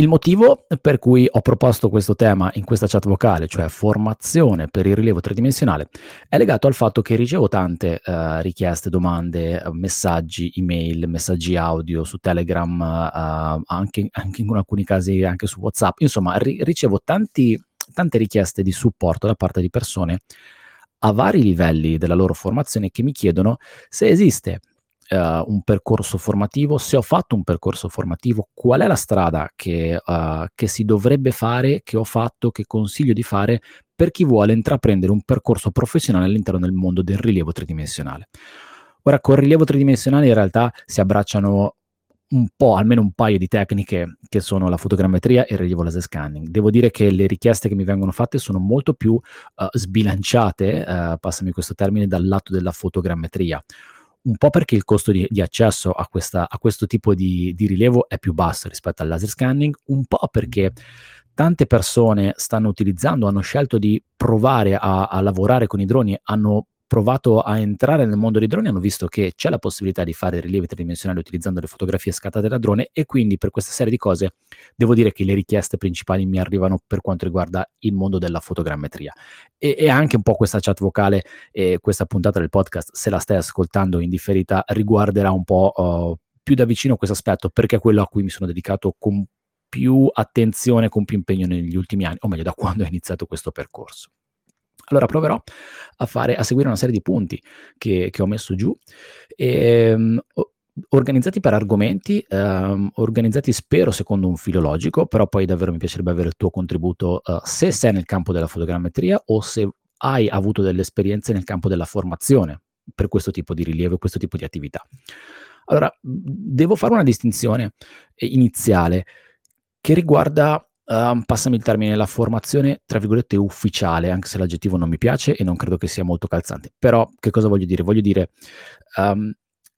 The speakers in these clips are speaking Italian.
Il motivo per cui ho proposto questo tema in questa chat vocale, cioè formazione per il rilievo tridimensionale, è legato al fatto che ricevo tante uh, richieste, domande, messaggi, email, messaggi audio su Telegram, uh, anche, anche, in alcuni casi anche su WhatsApp. Insomma, ri- ricevo tanti, tante richieste di supporto da parte di persone a vari livelli della loro formazione che mi chiedono se esiste uh, un percorso formativo, se ho fatto un percorso formativo, qual è la strada che, uh, che si dovrebbe fare, che ho fatto, che consiglio di fare per chi vuole intraprendere un percorso professionale all'interno del mondo del rilievo tridimensionale. Ora, con il rilievo tridimensionale in realtà si abbracciano un po', almeno un paio di tecniche che sono la fotogrammetria e il rilievo laser scanning. Devo dire che le richieste che mi vengono fatte sono molto più uh, sbilanciate, uh, passami questo termine, dal lato della fotogrammetria un po' perché il costo di, di accesso a, questa, a, questo tipo di, di, rilievo è più basso rispetto al laser scanning, un po' perché tante persone stanno utilizzando, hanno scelto di provare a, a lavorare con i droni, hanno provato a entrare nel mondo dei droni hanno visto che c'è la possibilità di fare rilievi tridimensionali utilizzando le fotografie scattate da drone e quindi per questa serie di cose devo dire che le richieste principali mi arrivano per quanto riguarda il mondo della fotogrammetria e, e anche un po' questa chat vocale e questa puntata del podcast se la stai ascoltando in differita riguarderà un po' uh, più da vicino questo aspetto perché è quello a cui mi sono dedicato con più attenzione, con più impegno negli ultimi anni, o meglio da quando ho iniziato questo percorso. Allora proverò a, fare, a seguire una serie di punti che, che ho messo giù, e, um, organizzati per argomenti, um, organizzati spero secondo un filo logico, però poi davvero mi piacerebbe avere il tuo contributo uh, se sei nel campo della fotogrammetria o se hai avuto delle esperienze nel campo della formazione per questo tipo di rilievo, questo tipo di attività. Allora, devo fare una distinzione iniziale che riguarda um, passami il termine, la formazione, tra virgolette, ufficiale, anche se l'aggettivo non mi piace e non credo che sia molto calzante. Però che cosa voglio dire? Voglio dire, um,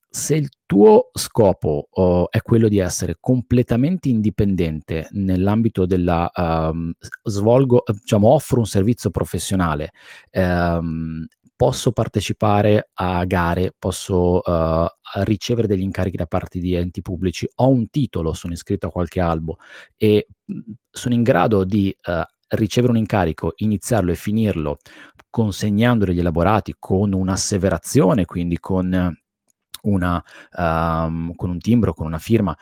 se il tuo scopo oh, è quello di essere completamente indipendente nell'ambito della um, svolgo, diciamo, offro un servizio professionale um, posso partecipare a gare, posso uh, ricevere degli incarichi da parte di enti pubblici, ho un titolo, sono iscritto a qualche albo e mhmm, sono in grado di uh, ricevere un incarico, iniziarlo e finirlo consegnando degli elaborati con un'asseverazione, quindi con, una, um, con un timbro, con una firma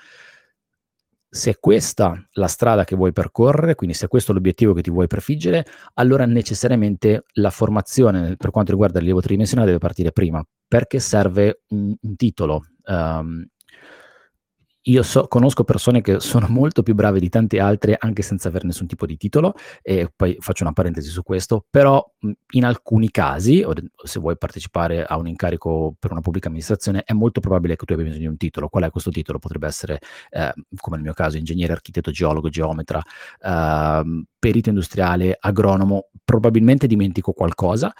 se è questa la strada che vuoi percorrere, quindi se è questo l'obiettivo che ti vuoi prefiggere, allora necessariamente la formazione per quanto riguarda il rilievo tridimensionale deve partire prima, perché serve un, un titolo. Um, io so, conosco persone che sono molto più brave di tante altre anche senza avere nessun tipo di titolo e poi faccio una parentesi su questo, però in alcuni casi, se vuoi partecipare a un incarico per una pubblica amministrazione, è molto probabile che tu abbia bisogno di un titolo. Qual è questo titolo? Potrebbe essere, eh, come nel mio caso, ingegnere, architetto, geologo, geometra, eh, perito industriale, agronomo, probabilmente dimentico qualcosa,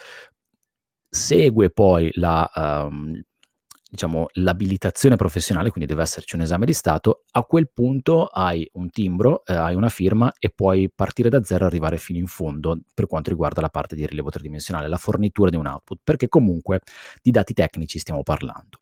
segue poi la, um, diciamo, l'abilitazione professionale, quindi deve esserci un esame di Stato, a quel punto hai un timbro, eh, hai una firma e puoi partire da zero e arrivare fino in fondo per quanto riguarda la parte di rilievo tridimensionale, la fornitura di un output, perché comunque di dati tecnici stiamo parlando.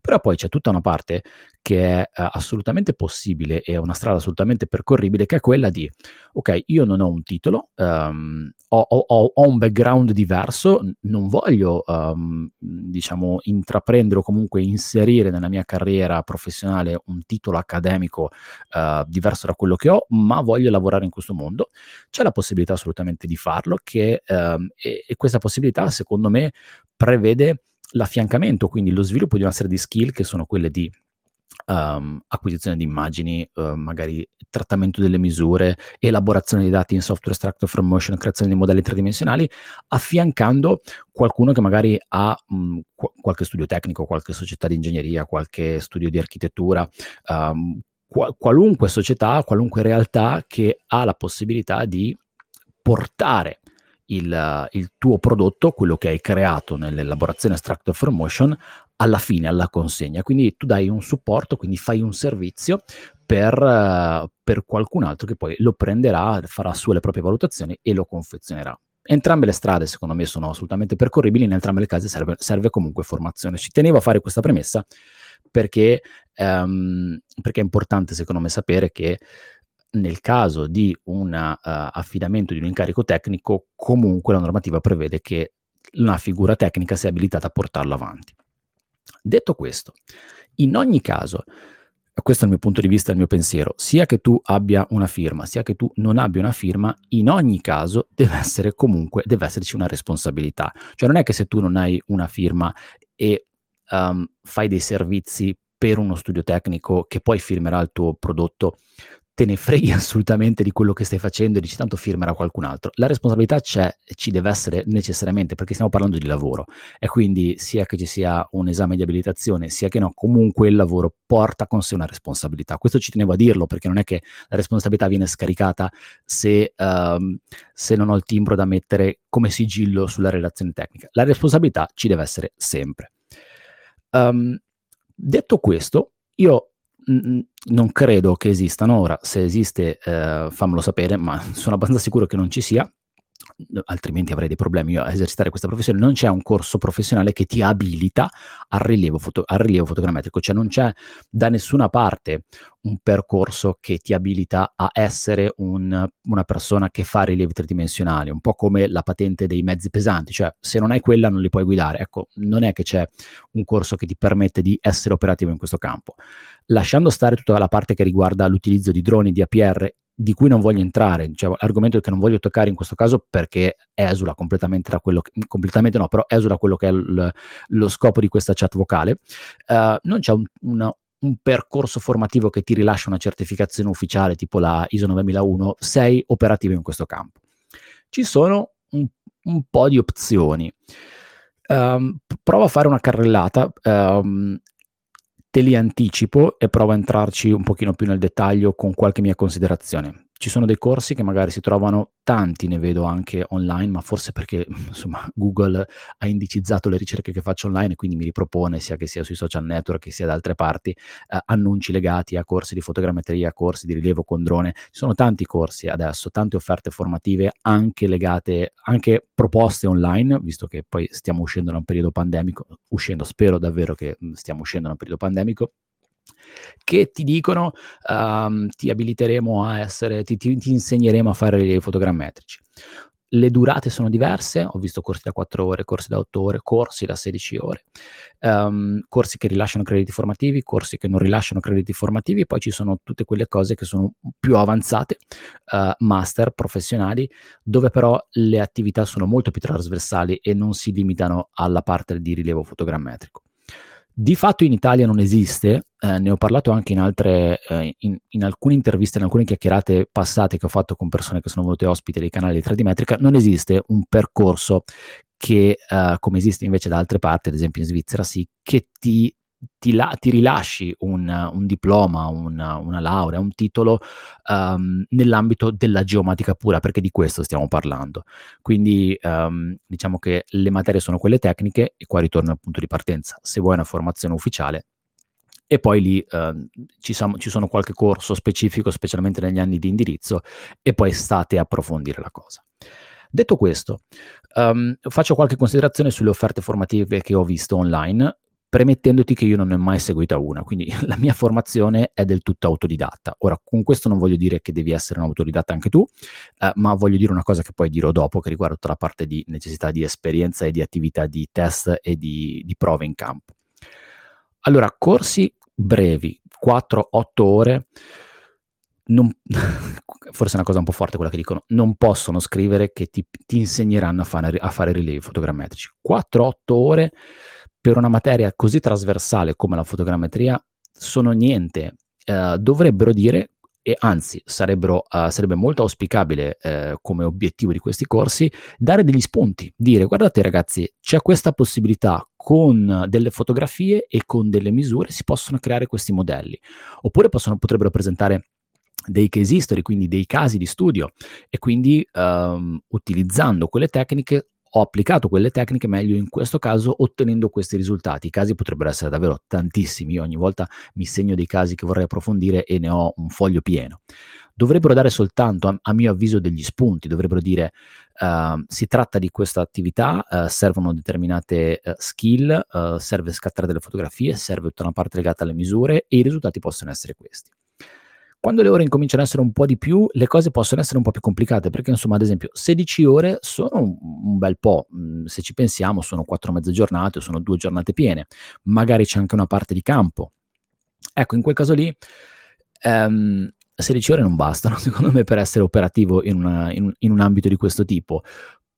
Però poi c'è tutta una parte che è uh, assolutamente possibile e una strada assolutamente percorribile, che è quella di, ok, io non ho un titolo, um, ho, ho, ho, un background diverso, non voglio, um, diciamo, intraprendere o comunque inserire nella mia carriera professionale un titolo accademico uh, diverso da quello che ho, ma voglio lavorare in questo mondo. C'è la possibilità assolutamente di farlo, che, um, e, e questa possibilità, secondo me, prevede l'affiancamento, quindi lo sviluppo di una serie di skill che sono quelle di um, acquisizione di immagini, uh, magari trattamento delle misure, elaborazione di dati in software extractor from motion, creazione di modelli tridimensionali, affiancando qualcuno che magari ha mh, qu- qualche studio tecnico, qualche società di ingegneria, qualche studio di architettura, um, qual- qualunque società, qualunque realtà che ha la possibilità di portare il, il, tuo prodotto, quello che hai creato nell'elaborazione Extractor for Motion, alla fine, alla consegna. Quindi tu dai un supporto, quindi fai un servizio per, per qualcun altro che poi lo prenderà, farà su le proprie valutazioni e lo confezionerà. Entrambe le strade, secondo me, sono assolutamente percorribili, in entrambe le case serve, serve comunque formazione. Ci tenevo a fare questa premessa perché, um, perché è importante, secondo me, sapere che nel caso di un uh, affidamento di un incarico tecnico, comunque la normativa prevede che una figura tecnica sia abilitata a portarlo avanti. Detto questo, in ogni caso, questo è il mio punto di vista, il mio pensiero, sia che tu abbia una firma, sia che tu non abbia una firma, in ogni caso deve essere comunque, deve esserci una responsabilità. Cioè non è che se tu non hai una firma e um, fai dei servizi per uno studio tecnico che poi firmerà il tuo prodotto, te ne freghi assolutamente di quello che stai facendo e dici tanto firmerà qualcun altro. La responsabilità c'è ci deve essere necessariamente perché stiamo parlando di lavoro e quindi sia che ci sia un esame di abilitazione sia che no, comunque il lavoro porta con sé una responsabilità. Questo ci tenevo a dirlo perché non è che la responsabilità viene scaricata se, um, se non ho il timbro da mettere come sigillo sulla relazione tecnica. La responsabilità ci deve essere sempre. Um, detto questo, io non credo che esistano. Ora, se esiste eh, fammelo sapere, ma sono abbastanza sicuro che non ci sia, altrimenti avrei dei problemi a esercitare questa professione, non c'è un corso professionale che ti abilita al rilievo, foto, al rilievo fotogrammetrico, cioè non c'è da nessuna parte un percorso che ti abilita a essere un, una persona che fa rilievi tridimensionali, un po' come la patente dei mezzi pesanti, cioè se non hai quella non li puoi guidare. Ecco, non è che c'è un corso che ti permette di essere operativo in questo campo. Lasciando stare tutta la parte che riguarda l'utilizzo di droni di APR di cui non voglio entrare, cioè, argomento che non voglio toccare in questo caso perché esula completamente da quello che, completamente no, però esula quello che è l, lo scopo di questa chat vocale, uh, non c'è un, una, un percorso formativo che ti rilascia una certificazione ufficiale tipo la ISO 9001, sei operativo in questo campo. Ci sono un, un po' di opzioni. Um, prova a fare una carrellata um, te li anticipo e provo a entrarci un pochino più nel dettaglio con qualche mia considerazione ci sono dei corsi che magari si trovano tanti, ne vedo anche online, ma forse perché insomma Google ha indicizzato le ricerche che faccio online e quindi mi ripropone, sia che sia sui social network che sia da altre parti, eh, annunci legati a corsi di fotogrammetria, corsi di rilievo con drone. Ci sono tanti corsi adesso, tante offerte formative anche legate, anche proposte online, visto che poi stiamo uscendo da un periodo pandemico, uscendo, spero davvero che stiamo uscendo da un periodo pandemico che ti dicono um, ti abiliteremo a essere, ti, ti, ti insegneremo a fare i fotogrammetrici. Le durate sono diverse, ho visto corsi da 4 ore, corsi da 8 ore, corsi da 16 ore, um, corsi che rilasciano crediti formativi, corsi che non rilasciano crediti formativi, poi ci sono tutte quelle cose che sono più avanzate, uh, master professionali, dove però le attività sono molto più trasversali e non si limitano alla parte di rilievo fotogrammetrico. Di fatto in Italia non esiste, eh, ne ho parlato anche in altre, eh, in, in, alcune interviste, in alcune chiacchierate passate che ho fatto con persone che sono venute ospiti dei canali di 3D Metrica, non esiste un percorso che, eh, come esiste invece da altre parti, ad esempio in Svizzera, sì, che ti ti, la, ti rilasci un, un diploma, una, una, laurea, un titolo um, nell'ambito della geomatica pura, perché di questo stiamo parlando. Quindi um, diciamo che le materie sono quelle tecniche e qua ritorno al punto di partenza. Se vuoi una formazione ufficiale, e poi lì uh, ci, sono, ci, sono qualche corso specifico, specialmente negli anni di indirizzo, e poi state a approfondire la cosa. Detto questo, um, faccio qualche considerazione sulle offerte formative che ho visto online premettendoti che io non ne ho mai seguita una, quindi la mia formazione è del tutto autodidatta. Ora, con questo non voglio dire che devi essere un autodidatta anche tu, eh, ma voglio dire una cosa che poi dirò dopo, che riguarda tutta la parte di necessità di esperienza e di attività di test e di, di prove in campo. Allora, corsi brevi, 4-8 ore, non, forse è una cosa un po' forte quella che dicono, non possono scrivere che ti, ti insegneranno a fare, a fare rilievi fotogrammetrici. 4-8 ore per una materia così trasversale come la fotogrammetria sono niente. Eh, dovrebbero dire, e anzi sarebbero, uh, sarebbe molto auspicabile eh, come obiettivo di questi corsi, dare degli spunti, dire guardate ragazzi, c'è questa possibilità con delle fotografie e con delle misure si possono creare questi modelli. Oppure possono, potrebbero presentare dei case history, quindi dei casi di studio e quindi um, utilizzando quelle tecniche ho applicato quelle tecniche meglio in questo caso ottenendo questi risultati. I casi potrebbero essere davvero tantissimi, io ogni volta mi segno dei casi che vorrei approfondire e ne ho un foglio pieno. Dovrebbero dare soltanto, a, a mio avviso, degli spunti, dovrebbero dire uh, si tratta di questa attività, uh, servono determinate uh, skill, serve scattare delle fotografie, serve tutta una parte legata alle misure e i risultati possono essere questi. Quando le ore incominciano ad essere un po' di più, le cose possono essere un po' più complicate, perché insomma, ad esempio, 16 ore sono un, bel po', mhmm, se ci pensiamo sono 4 mezze giornate o sono 2 giornate piene, magari c'è anche una parte di campo. Ecco, in quel caso lì, ehm, 16 ore non bastano, secondo me, per essere operativo in, una, in, in un ambito di questo tipo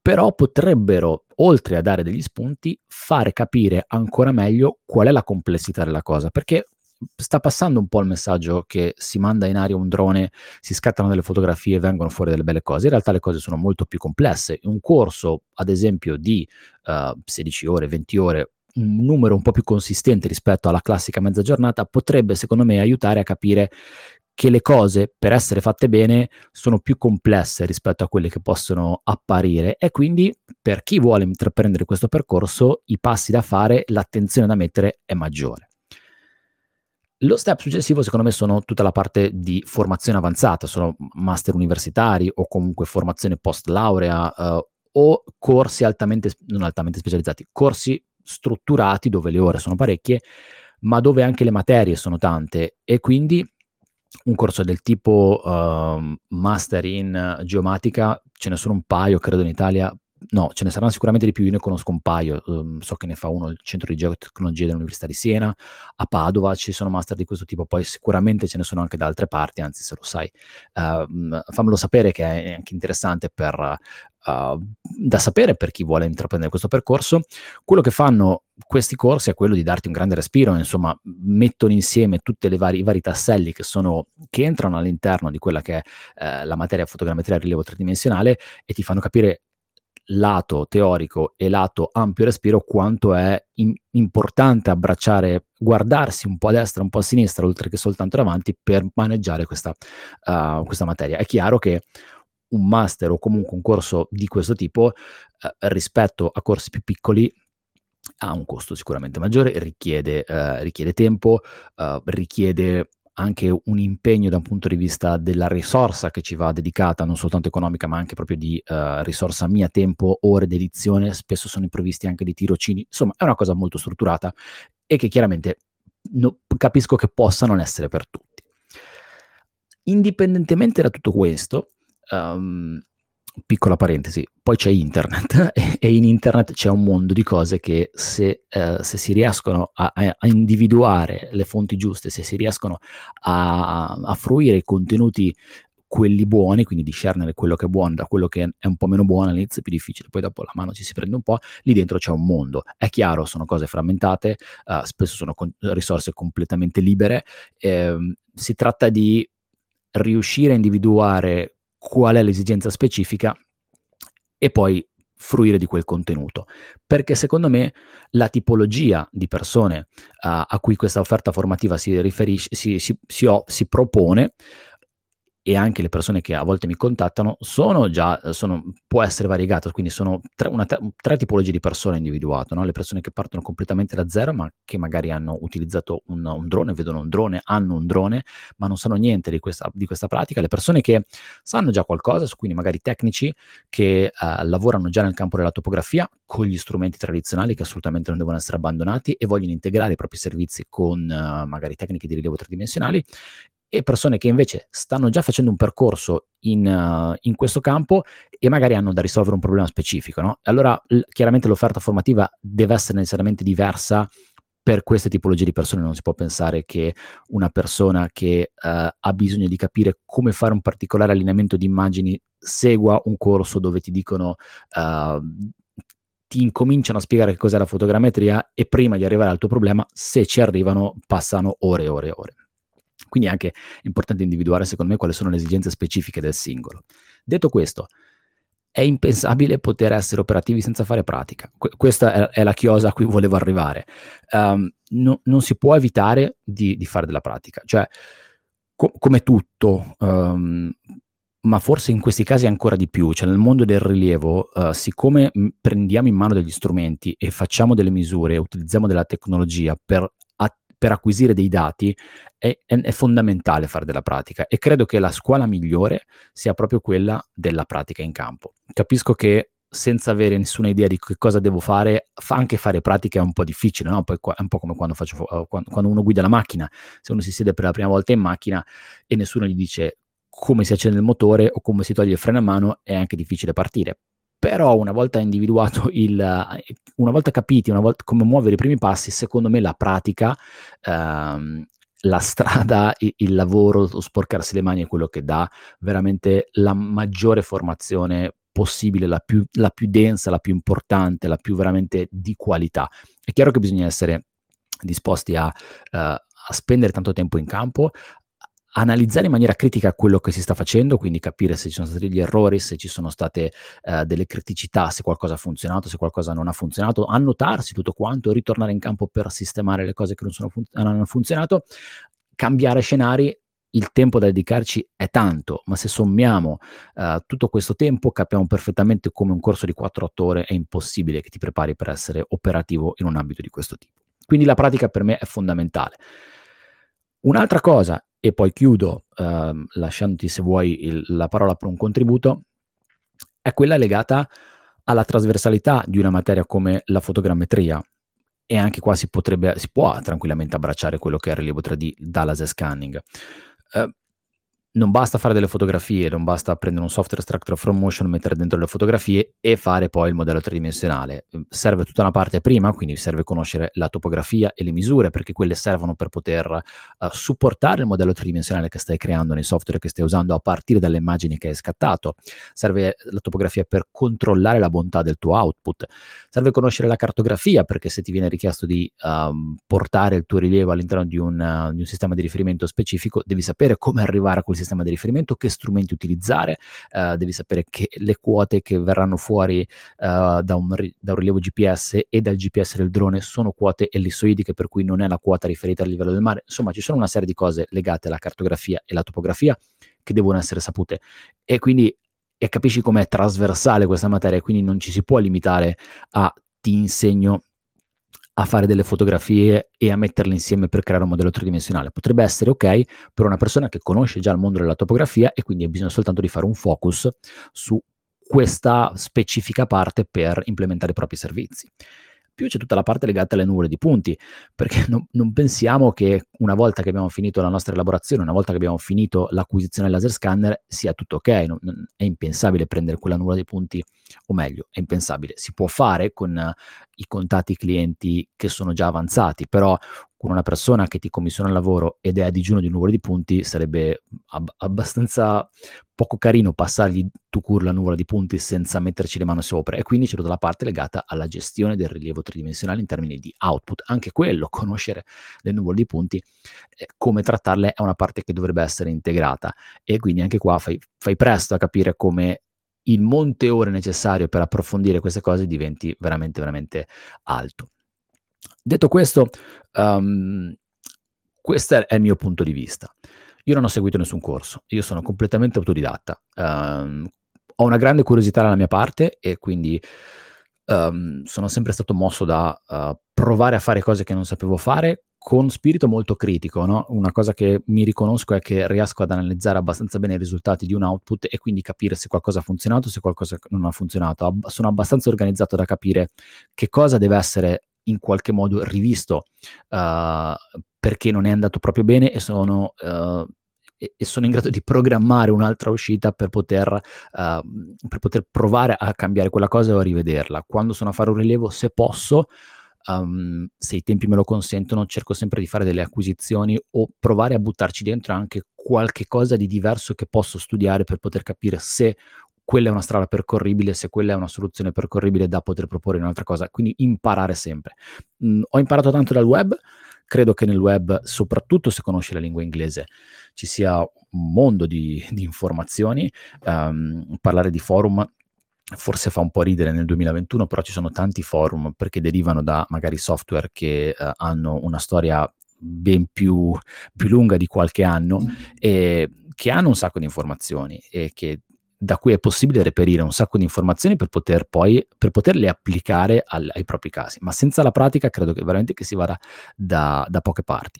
però potrebbero, oltre a dare degli spunti, fare capire ancora meglio qual è la complessità della cosa, perché sta passando un po' il messaggio che si manda in aria un drone, si scattano delle fotografie e vengono fuori delle belle cose. In realtà le cose sono molto più complesse. Un corso, ad esempio, di uh, 16 ore, 20 ore, un numero un po' più consistente rispetto alla classica mezza giornata, potrebbe, secondo me, aiutare a capire che le cose, per essere fatte bene, sono più complesse rispetto a quelle che possono apparire e quindi per chi vuole intraprendere questo percorso, i passi da fare, l'attenzione da mettere è maggiore. Lo step successivo, secondo me, sono tutta la parte di formazione avanzata, sono master universitari o comunque formazione post laurea uh, o corsi altamente, non altamente specializzati, corsi strutturati dove le ore sono parecchie, ma dove anche le materie sono tante. E quindi un corso del tipo uh, master in geomatica, ce ne sono un paio, credo in Italia, no, ce ne saranno sicuramente di più, io ne conosco un paio, um, so che ne fa uno il Centro di Geotecnologia dell'Università di Siena, a Padova ci sono master di questo tipo, poi sicuramente ce ne sono anche da altre parti, anzi se lo sai, uh, fammelo sapere che è anche interessante per, uh, da sapere per chi vuole intraprendere questo percorso. Quello che fanno questi corsi è quello di darti un grande respiro, insomma, mettono insieme tutti i vari tasselli che, sono, che entrano all'interno di quella che è eh, la materia fotogrammetria a rilievo tridimensionale e ti fanno capire lato teorico e lato ampio respiro quanto è in, importante abbracciare, guardarsi un po' a destra, un po' a sinistra, oltre che soltanto davanti, per maneggiare questa, uh, questa materia. È chiaro che un master o comunque un corso di questo tipo uh, rispetto a corsi più piccoli ha un costo sicuramente maggiore, richiede, uh, richiede tempo, richiede anche un impegno da un punto di vista della risorsa che ci va dedicata, non soltanto economica, ma anche proprio di uh, risorsa mia, tempo, ore di edizione, spesso sono improvvisti anche di tirocini, insomma è una cosa molto strutturata e che chiaramente no, capisco che possa non essere per tutti. Indipendentemente da tutto questo, um, piccola parentesi, poi c'è internet e in internet c'è un mondo di cose che se, eh, se si riescono a, a, individuare le fonti giuste, se si riescono a, a fruire i contenuti quelli buoni, quindi discernere quello che è buono da quello che è un po' meno buono all'inizio è più difficile, poi dopo la mano ci si prende un po', lì dentro c'è un mondo. È chiaro, sono cose frammentate, uh, spesso sono con- risorse completamente libere, eh, si tratta di riuscire a individuare qual è l'esigenza specifica e poi fruire di quel contenuto. Perché secondo me la tipologia di persone uh, a cui questa offerta formativa si riferisce, si, si, si, si propone, e anche le persone che a volte mi contattano sono già, sono, può essere variegata, quindi sono tre, una, tre tipologie di persone individuate, no? le persone che partono completamente da zero ma che magari hanno utilizzato un, un, drone, vedono un drone, hanno un drone ma non sanno niente di questa, di questa pratica, le persone che sanno già qualcosa, quindi magari tecnici che uh, lavorano già nel campo della topografia con gli strumenti tradizionali che assolutamente non devono essere abbandonati e vogliono integrare i propri servizi con uh, magari tecniche di rilievo tridimensionali e persone che invece stanno già facendo un percorso in, uh, in questo campo e magari hanno da risolvere un problema specifico. No? Allora, l- chiaramente l'offerta formativa deve essere necessariamente diversa per queste tipologie di persone. Non si può pensare che una persona che uh, ha bisogno di capire come fare un particolare allineamento di immagini segua un corso dove ti dicono uh, ti incominciano a spiegare che cos'è la fotogrammetria e prima di arrivare al tuo problema, se ci arrivano, passano ore e ore e ore. Quindi è anche importante individuare, secondo me, quali sono le esigenze specifiche del singolo. Detto questo, è impensabile poter essere operativi senza fare pratica. Que- questa è, la chiosa a cui volevo arrivare. Um, no, non si può evitare di, di fare della pratica. Cioè, co- come tutto, um, ma forse in questi casi ancora di più, cioè nel mondo del rilievo, uh, siccome prendiamo in mano degli strumenti e facciamo delle misure, utilizziamo della tecnologia per per acquisire dei dati è, è, è, fondamentale fare della pratica e credo che la scuola migliore sia proprio quella della pratica in campo. Capisco che senza avere nessuna idea di che cosa devo fare, fa anche fare pratica è un po' difficile, no? Poi è un po' come quando, faccio, uh, quando, uno guida la macchina, se uno si siede per la prima volta in macchina e nessuno gli dice come si accende il motore o come si toglie il freno a mano, è anche difficile partire. Però una volta individuato il, una volta capiti, una volta come muovere i primi passi, secondo me la pratica, ehm, la strada, il, lavoro, lo sporcarsi le mani è quello che dà veramente la maggiore formazione possibile, la più, la più densa, la più importante, la più veramente di qualità. È chiaro che bisogna essere disposti a, uh, a spendere tanto tempo in campo, analizzare in maniera critica quello che si sta facendo, quindi capire se ci sono stati degli errori, se ci sono state uh, delle criticità, se qualcosa ha funzionato, se qualcosa non ha funzionato, annotarsi tutto quanto, ritornare in campo per sistemare le cose che non, fun- non hanno funzionato, cambiare scenari il tempo da dedicarci è tanto, ma se sommiamo uh, tutto questo tempo capiamo perfettamente come un corso di 4-8 ore è impossibile che ti prepari per essere operativo in un ambito di questo tipo. Quindi la pratica per me è fondamentale. Un'altra cosa, e poi chiudo uh, lasciandoti se vuoi il, la parola per un contributo, è quella legata alla trasversalità di una materia come la fotogrammetria, e anche qua si, potrebbe, si può tranquillamente abbracciare quello che è il rilievo 3D da laser scanning. Non basta fare delle fotografie, non basta prendere un software extractor from motion, mettere dentro le fotografie e fare poi il modello tridimensionale. Ehm, serve tutta una parte prima, quindi serve conoscere la topografia e le misure, perché quelle servono per poter uh, supportare il modello tridimensionale che stai creando nei software che stai usando a partire dalle immagini che hai scattato. Serve la topografia per controllare la bontà del tuo output. Serve conoscere la cartografia, perché se ti viene richiesto di um, portare il tuo rilievo all'interno di un, uh, di un sistema di riferimento specifico, devi sapere come arrivare a quel sistema di riferimento, che strumenti utilizzare, uh, devi sapere che le quote che verranno fuori uh, da, un, da, un, rilievo GPS e dal GPS del drone sono quote ellissoidiche, per cui non è la quota riferita al livello del mare. Insomma, ci sono una serie di cose legate alla cartografia e alla topografia che devono essere sapute. E quindi e capisci com'è trasversale questa materia, quindi non ci si può limitare a ti insegno a fare delle fotografie e a metterle insieme per creare un modello tridimensionale. Potrebbe essere ok per una persona che conosce già il mondo della topografia e quindi ha bisogno soltanto di fare un focus su questa specifica parte per implementare i propri servizi più c'è tutta la parte legata alle nuvole di punti, perché non, non, pensiamo che una volta che abbiamo finito la nostra elaborazione, una volta che abbiamo finito l'acquisizione del laser scanner, sia tutto ok. Non, non, è impensabile prendere quella nuvola di punti, o meglio, è impensabile. Si può fare con uh, i contatti clienti che sono già avanzati, però con una persona che ti commissiona il lavoro ed è a digiuno di nuvole di punti, sarebbe ab- abbastanza poco carino passargli tu cur la nuvola di punti senza metterci le mani sopra. E quindi c'è tutta la parte legata alla gestione del rilievo tridimensionale in termini di output. Anche quello, conoscere le nuvole di punti, eh, come trattarle è una parte che dovrebbe essere integrata. E quindi anche qua fai, fai presto a capire come il monte ore necessario per approfondire queste cose diventi veramente, veramente alto. Detto questo, um, questo è il mio punto di vista. Io non ho seguito nessun corso, io sono completamente autodidatta. Um, ho una grande curiosità dalla mia parte e quindi um, sono sempre stato mosso da uh, provare a fare cose che non sapevo fare con spirito molto critico. No? Una cosa che mi riconosco è che riesco ad analizzare abbastanza bene i risultati di un output e quindi capire se qualcosa ha funzionato, se qualcosa non ha funzionato. Ab- sono abbastanza organizzato da capire che cosa deve essere in qualche modo rivisto uh, perché non è andato proprio bene e sono, uh, e, e sono in grado di programmare un'altra uscita per poter, uh, per poter provare a cambiare quella cosa o a rivederla. Quando sono a fare un rilievo, se posso, um, se i tempi me lo consentono, cerco sempre di fare delle acquisizioni o provare a buttarci dentro anche qualche cosa di diverso che posso studiare per poter capire se quella è una strada percorribile, se quella è una soluzione percorribile da poter proporre un'altra cosa. Quindi imparare sempre. Mm, ho imparato tanto dal web, credo che nel web, soprattutto se conosci la lingua inglese, ci sia un mondo di, di informazioni. Um, parlare di forum forse fa un po' ridere nel 2021, però ci sono tanti forum perché derivano da magari software che uh, hanno una storia ben più, più, lunga di qualche anno e che hanno un sacco di informazioni e che da cui è possibile reperire un sacco di informazioni per poter poi per poterle applicare al, ai propri casi, ma senza la pratica credo che veramente che si vada da, da poche parti.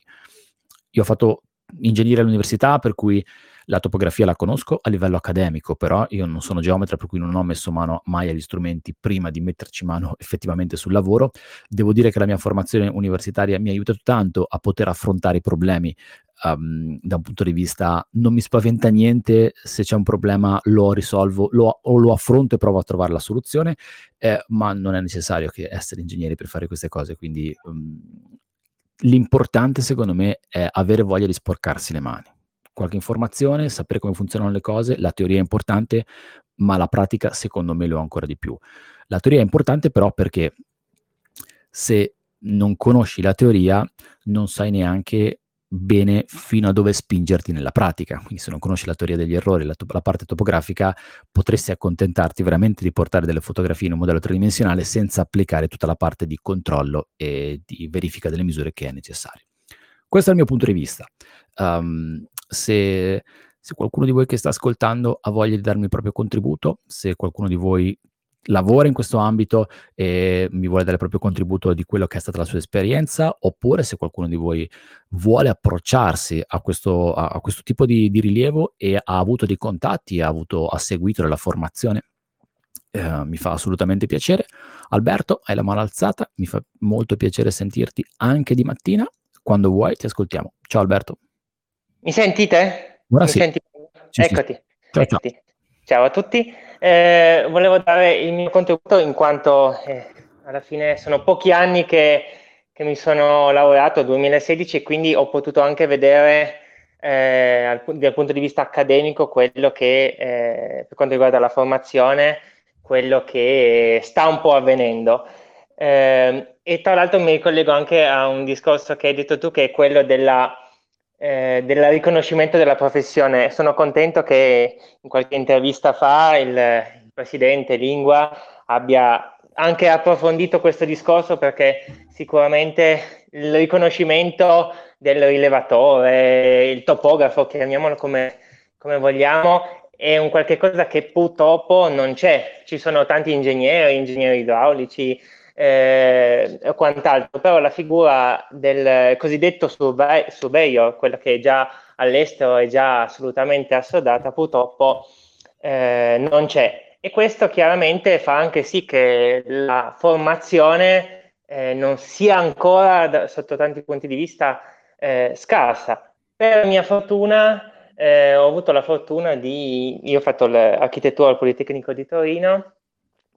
Io ho fatto ingegneria all'università, per cui La topografia la conosco a livello accademico, però io non sono geometra, per cui non ho messo mano mai agli strumenti prima di metterci mano effettivamente sul lavoro. Devo dire che la mia formazione universitaria mi ha aiutato tanto a poter affrontare i problemi um, da un punto di vista non mi spaventa niente, se c'è un problema lo risolvo lo, o lo affronto e provo a trovare la soluzione, eh, ma non è necessario che essere ingegneri per fare queste cose, quindi um, l'importante secondo me è avere voglia di sporcarsi le mani. Qualche informazione, sapere come funzionano le cose, la teoria è importante, ma la pratica secondo me lo è ancora di più. La teoria è importante però perché se non conosci la teoria non sai neanche bene fino a dove spingerti nella pratica. Quindi se non conosci la teoria degli errori, la, to- la, parte topografica, potresti accontentarti veramente di portare delle fotografie in un modello tridimensionale senza applicare tutta la parte di controllo e di verifica delle misure che è necessario. Questo è il mio punto di vista. Um, se, se qualcuno di voi che sta ascoltando ha voglia di darmi il proprio contributo, se qualcuno di voi lavora in questo ambito e mi vuole dare il proprio contributo di quello che è stata la sua esperienza, oppure se qualcuno di voi vuole approcciarsi a questo, a, a questo tipo di, di, rilievo e ha avuto dei contatti, ha, avuto, ha seguito la formazione, eh, mi fa assolutamente piacere. Alberto, hai la mano alzata, mi fa molto piacere sentirti anche di mattina. Quando vuoi ti ascoltiamo. Ciao Alberto. Mi sentite? Mi sì. Senti? Sì, Eccoti. Sì. Ciao, Eccoti. ciao. ciao a tutti. Eh, volevo dare il mio contributo in quanto eh, alla fine sono pochi anni che, che, mi sono laureato, 2016, e quindi ho potuto anche vedere eh, dal punto di vista accademico quello che, eh, per quanto riguarda la formazione, quello che sta un po' avvenendo. Eh, e tra l'altro mi ricollego anche a un discorso che hai detto tu, che è quello della eh, del riconoscimento della professione. Sono contento che in qualche intervista fa il, il presidente Lingua abbia anche approfondito questo discorso perché sicuramente il riconoscimento del rilevatore, il topografo, chiamiamolo come, come vogliamo, è un qualche cosa che purtroppo non c'è. Ci sono tanti ingegneri, ingegneri idraulici, eh, o quant'altro, però la figura del cosiddetto survey, surveyor, quella che già all'estero è già assolutamente assodata, purtroppo eh, non c'è. E questo chiaramente fa anche sì che la formazione eh, non sia ancora, da, sotto tanti punti di vista, eh, scarsa. Per mia fortuna, eh, ho avuto la fortuna di, io ho fatto l'architettura al Politecnico di Torino,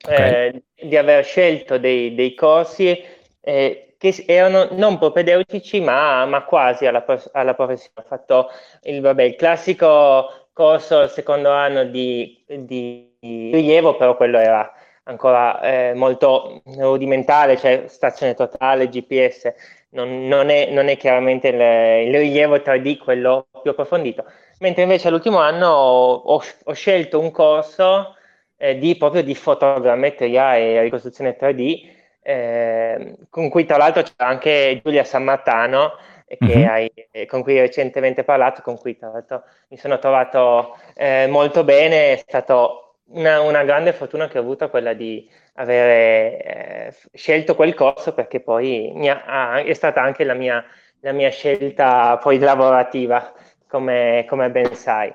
okay. eh, di aver scelto dei, dei corsi eh, che erano non propedeutici ma, ma quasi alla, alla, professione. Ho fatto il, vabbè, il classico corso al secondo anno di, di, rilievo, però quello era ancora eh, molto rudimentale, cioè stazione totale, GPS, non, non, è, non è, chiaramente il, il, rilievo 3D quello più approfondito. Mentre invece all'ultimo anno ho, ho scelto un corso eh, di, proprio di fotogrammetria e ricostruzione 3D, eh, con cui tra l'altro c'è anche Giulia Sammartano, mm-hmm. hai, con cui ho recentemente parlato, con cui tra l'altro mi sono trovato eh, molto bene, è stata una, una, grande fortuna che ho avuto quella di avere eh, scelto quel corso perché poi ha, è stata anche la mia, la mia scelta poi lavorativa, come, come ben sai.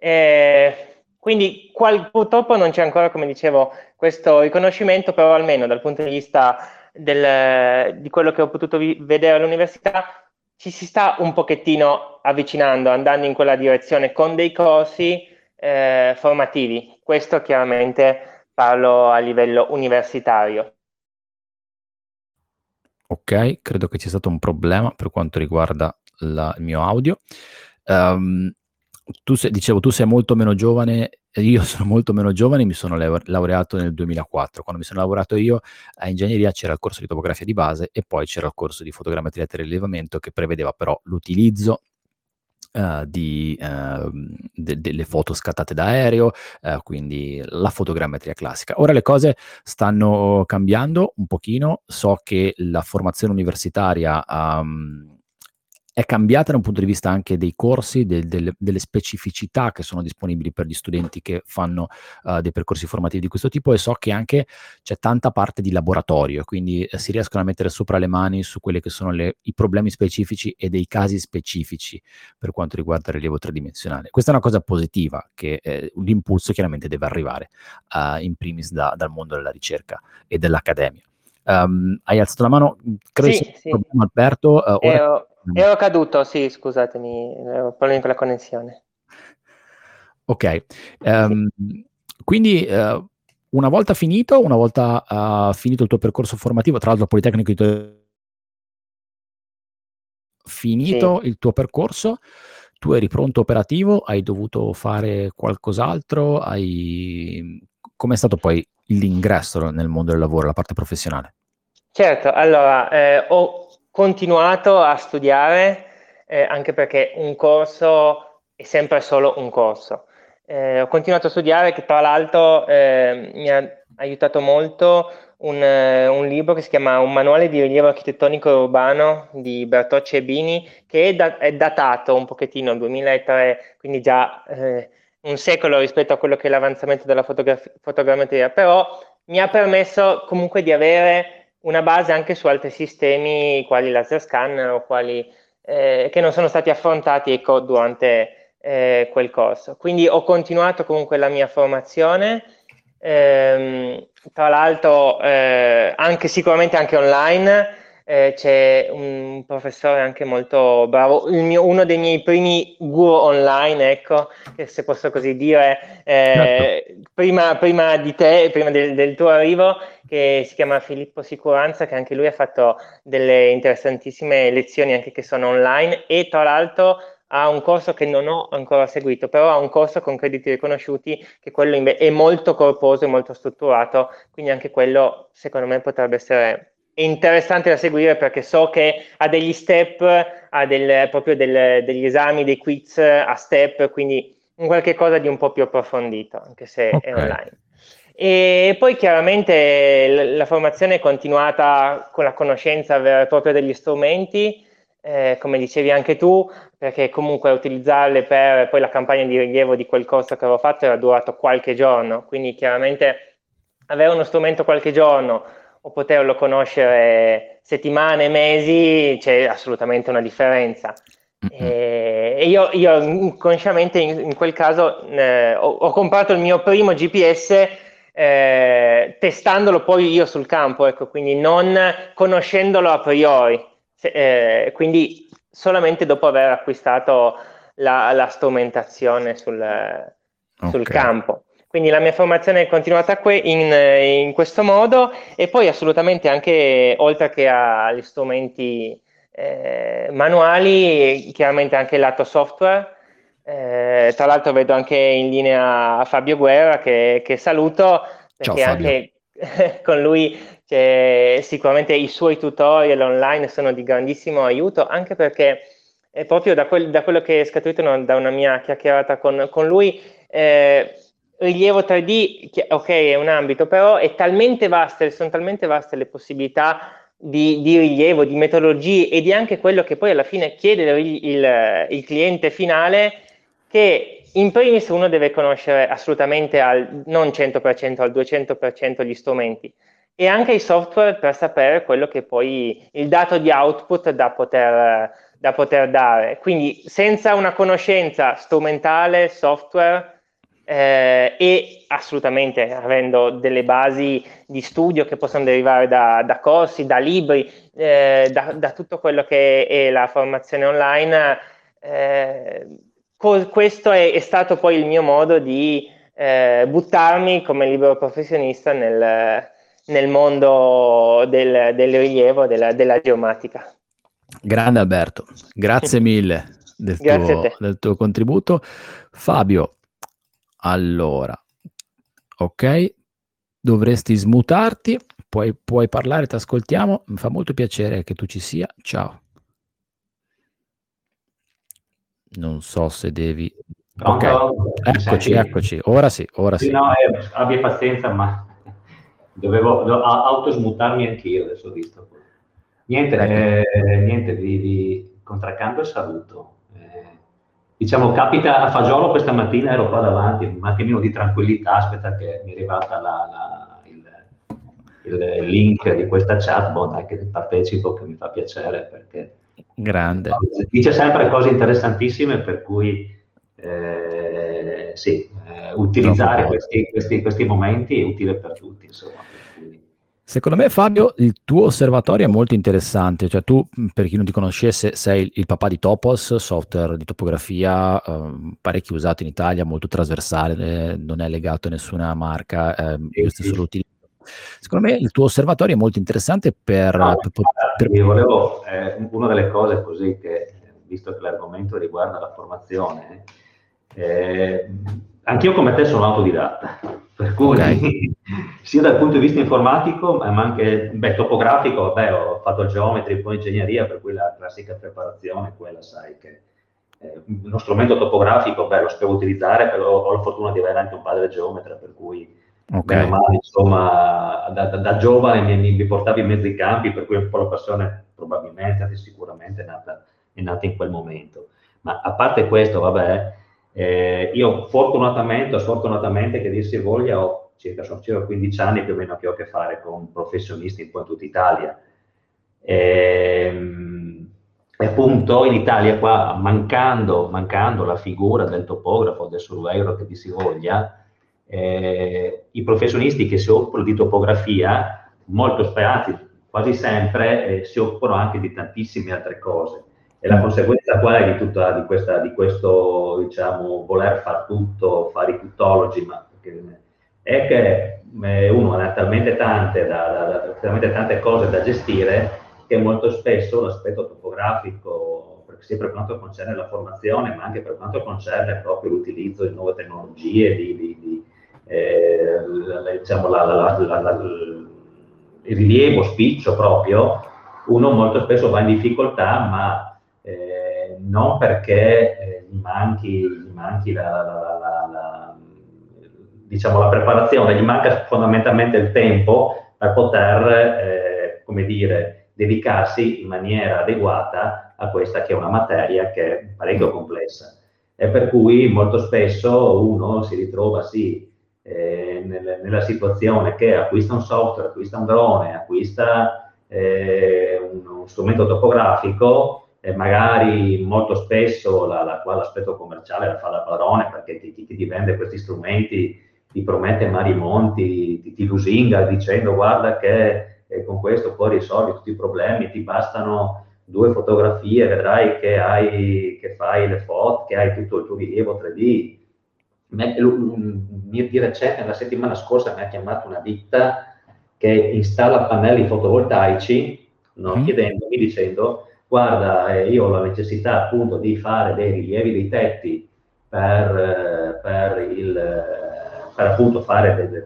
Eh, quindi qual, purtroppo non c'è ancora, come dicevo, questo riconoscimento, però almeno dal punto di vista del, di quello che ho potuto vi- vedere all'università, ci si sta un pochettino avvicinando, andando in quella direzione con dei corsi eh, formativi. Questo chiaramente parlo a livello universitario. Ok, credo che cia stato un problema per quanto riguarda la, il mio audio. Um, tu sei, dicevo, tu sei molto meno giovane, io sono molto meno giovane, mi sono laureato nel 2004. Quando mi sono laureato io a ingegneria c'era il corso di topografia di base e poi c'era il corso di fotogrammetria e rilevamento che prevedeva però l'utilizzo Uh, di, uh, de- delle foto scattate da aereo, uh, quindi la fotogrammetria classica. Ora le cose stanno cambiando un pochino, so che la formazione universitaria um, è cambiata da un punto di vista anche dei corsi, del, del, delle specificità che sono disponibili per gli studenti che fanno uh, dei percorsi formativi di questo tipo e so che anche c'è tanta parte di laboratorio, quindi eh, si riescono a mettere sopra le mani su quelli che sono le, i problemi specifici e dei casi specifici per quanto riguarda il rilievo tridimensionale. Questa è una cosa positiva, che eh, l'impulso chiaramente deve arrivare uh, in primis da, dal mondo della ricerca e dell'accademia. Um, hai alzato la mano, credo sì, un problema Alberto. Uh. Ero, ero, caduto, sì, scusatemi, ho problemi con la connessione. Ok, um, quindi uh, una volta finito, una volta uh, finito il tuo percorso formativo, tra l'altro Politecnico di finito sì. il tuo percorso, tu eri pronto operativo, hai dovuto fare qualcos'altro, hai... com'è stato poi l'ingresso nel mondo del lavoro, la parte professionale? Certo, allora eh, ho continuato a studiare eh, anche perché un corso è sempre solo un corso. Eh, ho continuato a studiare che tra l'altro eh, mi ha aiutato molto un, eh, un, libro che si chiama Un manuale di rilievo architettonico urbano di Bertocci e Bini che è, da, è datato un pochettino, 2003, quindi già eh, un secolo rispetto a quello che è l'avanzamento della fotograf- fotogrammetria, però mi ha permesso comunque di avere una base anche su altri sistemi quali laser scanner o quali eh, che non sono stati affrontati ecco, durante eh, quel corso. Quindi ho continuato comunque la mia formazione, ehm, tra l'altro eh, anche sicuramente anche online, eh, c'è un professore anche molto bravo, mio, uno dei miei primi guru online, ecco, se posso così dire, eh, certo. prima, prima, di te, prima del, del, tuo arrivo, che si chiama Filippo Sicuranza, che anche lui ha fatto delle interessantissime lezioni anche che sono online e tra l'altro ha un corso che non ho ancora seguito, però ha un corso con crediti riconosciuti che quello è molto corposo e molto strutturato, quindi anche quello secondo me potrebbe essere interessante da seguire perché so che ha degli step, ha del, proprio del, degli esami, dei quiz a step, quindi un qualche cosa di un po' più approfondito, anche se okay. è online. E poi chiaramente la formazione è continuata con la conoscenza vera e propria degli strumenti, eh, come dicevi anche tu, perché comunque utilizzarle per poi la campagna di rilievo di quel corso che avevo fatto era durato qualche giorno, quindi chiaramente avere uno strumento qualche giorno o poterlo conoscere settimane, mesi, c'è assolutamente una differenza. E, e io, io inconsciamente in, in quel caso eh, ho, ho, comprato il mio primo GPS eh, testandolo poi io sul campo, ecco, quindi non conoscendolo a priori, eh, quindi solamente dopo aver acquistato la, la strumentazione sul, okay. sul campo. Quindi la mia formazione è continuata que- in, in, questo modo e poi assolutamente anche oltre che agli strumenti eh, manuali, chiaramente anche il lato software. Eh, tra l'altro vedo anche in linea Fabio Guerra che, che saluto perché Ciao, anche con lui sicuramente i suoi tutorial online sono di grandissimo aiuto anche perché è proprio da, quel, da quello che è scaturito da una mia chiacchierata con, con lui eh, rilievo 3D, ok, è un ambito, però è talmente vaste, sono talmente vaste le possibilità di, di, rilievo, di metodologie e di anche quello che poi alla fine chiede il, il, il cliente finale, che in primis uno deve conoscere assolutamente al non 100%, al 200% gli strumenti e anche i software per sapere quello che poi il dato di output da poter, da poter dare. Quindi senza una conoscenza strumentale, software, eh, e assolutamente avendo delle basi di studio che possono derivare da, da corsi, da libri, eh, da, da, tutto quello che è la formazione online. Eh, co- questo è, è, stato poi il mio modo di eh, buttarmi come libero professionista nel, nel mondo del, del rilievo, della, della geomatica. Grande Alberto, grazie mille del, tuo, del tuo contributo. Fabio, allora, ok, dovresti smutarti, puoi, puoi parlare, ti ascoltiamo, mi fa molto piacere che tu ci sia, ciao. Non so se devi... Ok, eccoci, eccoci, ora sì, ora sì. No, eh, abbia pazienza, ma dovevo, dovevo autosmutarmi anch'io, adesso visto. Niente, eh, niente di, di contraccambio e saluto. Diciamo, capita a fagiolo questa mattina, ero qua davanti, un attimino di tranquillità, aspetta che mi è arrivata la, la, il, il, link di questa chatbot, anche se partecipo, che mi fa piacere perché Grande. dice sempre cose interessantissime per cui eh, sì, eh, utilizzare questi, questi, questi, momenti è utile per tutti. Insomma. Secondo me Fabio, il tuo osservatorio è molto interessante, cioè tu, per chi non ti conoscesse, sei il papà di Topos, software di topografia eh, parecchio usato in Italia, molto trasversale, eh, non è legato a nessuna marca, eh, io stesso lo utilizzo. Secondo me il tuo osservatorio è molto interessante per... No, per, per... Io volevo, eh, una delle cose così che, visto che l'argomento riguarda la formazione, eh, anch'io come te sono autodidatta, per cui okay. sia dal punto di vista informatico, ma anche beh, topografico, vabbè, ho fatto geometri, poi ingegneria, per cui la classica preparazione, quella sai che eh, uno strumento topografico, beh, lo sapevo utilizzare, però ho la fortuna di avere anche un padre geometra, per cui okay. male, insomma, da, da, da giovane mi, mi, portavo in mezzo ai campi, per cui un po' la passione probabilmente, anche sicuramente è nata, è nata in quel momento. Ma a parte questo, vabbè, eh, io fortunatamente, sfortunatamente, che dir si voglia, ho circa, sono circa 15 anni più o meno che ho a che fare con professionisti un po' in tutta Italia. Ehm, e, appunto in Italia qua, mancando, mancando, la figura del topografo, del surveyor che dir si voglia, eh, i professionisti che si occupano di topografia, molto speranti, quasi sempre, eh, si occupano anche di tantissime altre cose. E la conseguenza qual è di, tutta, di, questa, di questo, diciamo, voler fare tutto, fare i tuttologi, ma è che eh, uno ha talmente tante, da, da, talmente tante cose da gestire che molto spesso l'aspetto topografico, sia per quanto concerne la formazione, ma anche per quanto concerne proprio l'utilizzo di nuove tecnologie, di, di, di eh, diciamo la, la, la, il rilievo spiccio proprio, uno molto spesso va in difficoltà, ma eh, non perché eh, gli manchi, gli manchi la, diciamo, la, preparazione, gli manca fondamentalmente il tempo per poter, eh, come dire, dedicarsi in maniera adeguata a questa che è una materia che è parecchio complessa. E per cui molto spesso uno si ritrova, sì, eh, nel, nella situazione che acquista un software, acquista un drone, acquista eh, un, un strumento topografico, e magari molto spesso la, la, qua l'aspetto commerciale la fa da padrone perché ti, ti, ti vende questi strumenti, ti promette mari monti, ti, ti lusinga dicendo guarda che eh, con questo puoi risolvere tutti i problemi, ti bastano due fotografie, vedrai che, hai, che fai le foto, che hai tutto il tuo rilievo 3D. Di recente, la settimana scorsa, mi ha chiamato una ditta che installa pannelli fotovoltaici, no, mm. chiedendomi, dicendo guarda, eh, io ho la necessità appunto di fare dei rilievi dei tetti per, eh, per, il, per appunto fare dei, dei,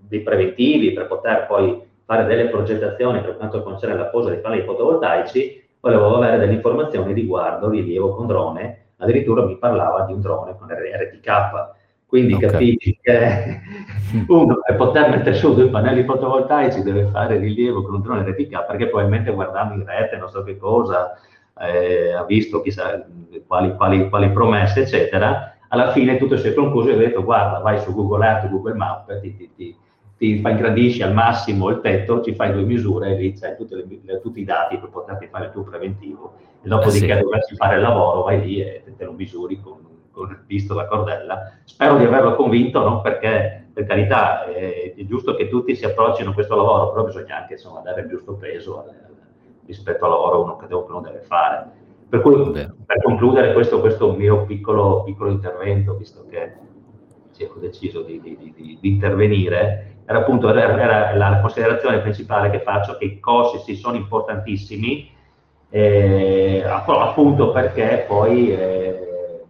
dei, preventivi, per poter poi fare delle progettazioni per quanto concerne la posa dei pannelli fotovoltaici, volevo avere delle informazioni riguardo rilievo con drone, addirittura mi parlava di un drone con RTK quindi okay. capisci che uno per poter mettere su due pannelli fotovoltaici deve fare rilievo con un drone RTK perché probabilmente guardando in rete non so che cosa eh, ha visto chissà quali, quali, quali, promesse eccetera alla fine tutto si è concluso e ha detto guarda vai su Google Earth, Google Map ti, ti, ti, ti ingrandisci al massimo il tetto, ci fai due misure e lì c'hai le, tutti i dati per poterti fare il tuo preventivo e dopodiché eh sì. dovresti fare il lavoro vai lì e te lo misuri con visto la cordella. Spero di averlo convinto, non perché, per carità, è, è giusto che tutti si approccino a questo lavoro, però bisogna anche insomma, dare il giusto peso eh, rispetto a lavoro uno che uno deve fare. Per cui, per concludere questo, questo mio piccolo, piccolo, intervento, visto che ho deciso di, di, di, di intervenire, era appunto era, era la considerazione principale che faccio, che i costi sì, sono importantissimi, eh, appunto perché poi eh,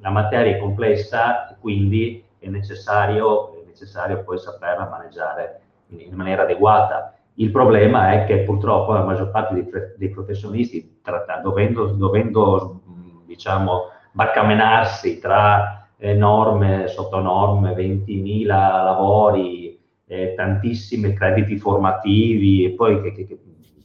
la materia è complessa, quindi è necessario, è necessario poi saperla maneggiare in, in, maniera adeguata. Il problema è che purtroppo la maggior parte dei, dei professionisti, tratta, dovendo, dovendo diciamo, barcamenarsi tra eh, norme, sottonorme, 20.000 lavori, eh, tantissimi crediti formativi e poi che, che, che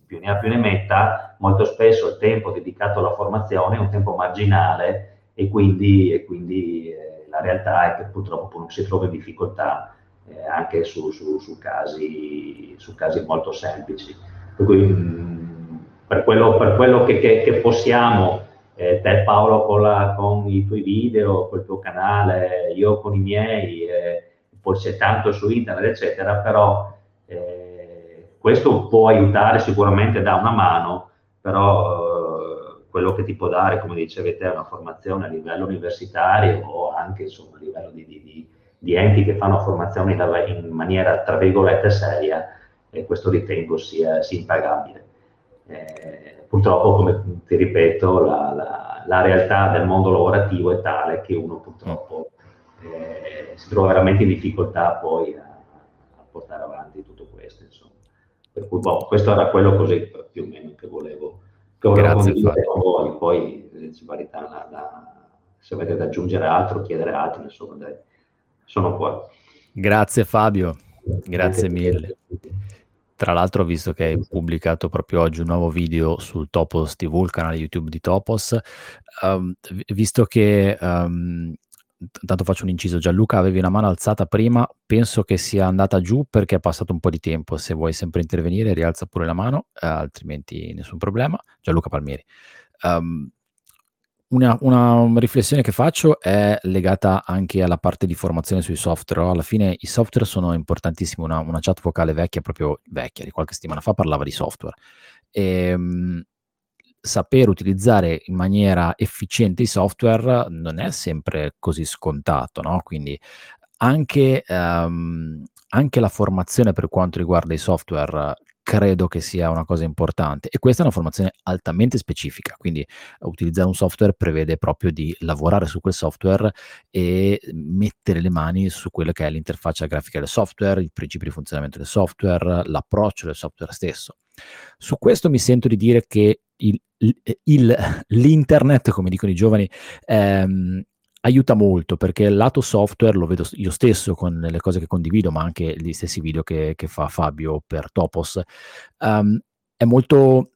più ne ha più ne metta, molto spesso il tempo dedicato alla formazione è un tempo marginale e quindi, e quindi eh, la realtà è che purtroppo non si trova in difficoltà eh, anche su, su, su, casi, su, casi, molto semplici. Per, cui, mm, per, quello, per quello, che, che, che possiamo, eh, te Paolo con, la, con, i tuoi video, col tuo canale, io con i miei, eh, poi c'è tanto su internet, eccetera, però eh, questo può aiutare sicuramente, da una mano, però eh, quello che ti può dare, come dicevi te, una formazione a livello universitario o anche insomma, a livello di, di, di di enti che fanno formazione in maniera, tra virgolette, seria, e questo ritengo sia, sia impagabile. Eh, purtroppo, come ti ripeto, la, la, la, realtà del mondo lavorativo è tale che uno purtroppo eh, si trova veramente in difficoltà poi a, a portare avanti tutto questo. Insomma. Per cui, boh, questo era quello così più o meno che volevo, che volevo condividere con voi. Poi, eh, da, da, se avete da aggiungere altro, chiedere altro, insomma, dai sono qua. Grazie Fabio, grazie mille. Tra l'altro ho visto che hai pubblicato proprio oggi un nuovo video sul Topos TV, il canale YouTube di Topos, um, visto che, um, tanto faccio un inciso, Gianluca avevi la mano alzata prima, penso che sia andata giù perché è passato un po' di tempo, se vuoi sempre intervenire rialza pure la mano, eh, altrimenti nessun problema. Gianluca Palmieri. Um, una, una, riflessione che faccio è legata anche alla parte di formazione sui software. Alla fine i software sono importantissimi. Una, una chat vocale vecchia, proprio vecchia, di qualche settimana fa, parlava di software. E, ehm, mh, saper utilizzare in maniera efficiente i software non è sempre così scontato, no? Quindi anche, um, anche la formazione per quanto riguarda i software credo che sia una cosa importante e questa è una formazione altamente specifica, quindi utilizzare un software prevede proprio di lavorare su quel software e mettere le mani su quella che è l'interfaccia grafica del software, il principio di funzionamento del software, l'approccio del software stesso. Su questo mi sento di dire che il, il, l'internet, come dicono i giovani, ehm, aiuta molto perché il lato software lo vedo io stesso con le cose che condivido, ma anche gli stessi video che, che fa Fabio per Topos. Um, è molto.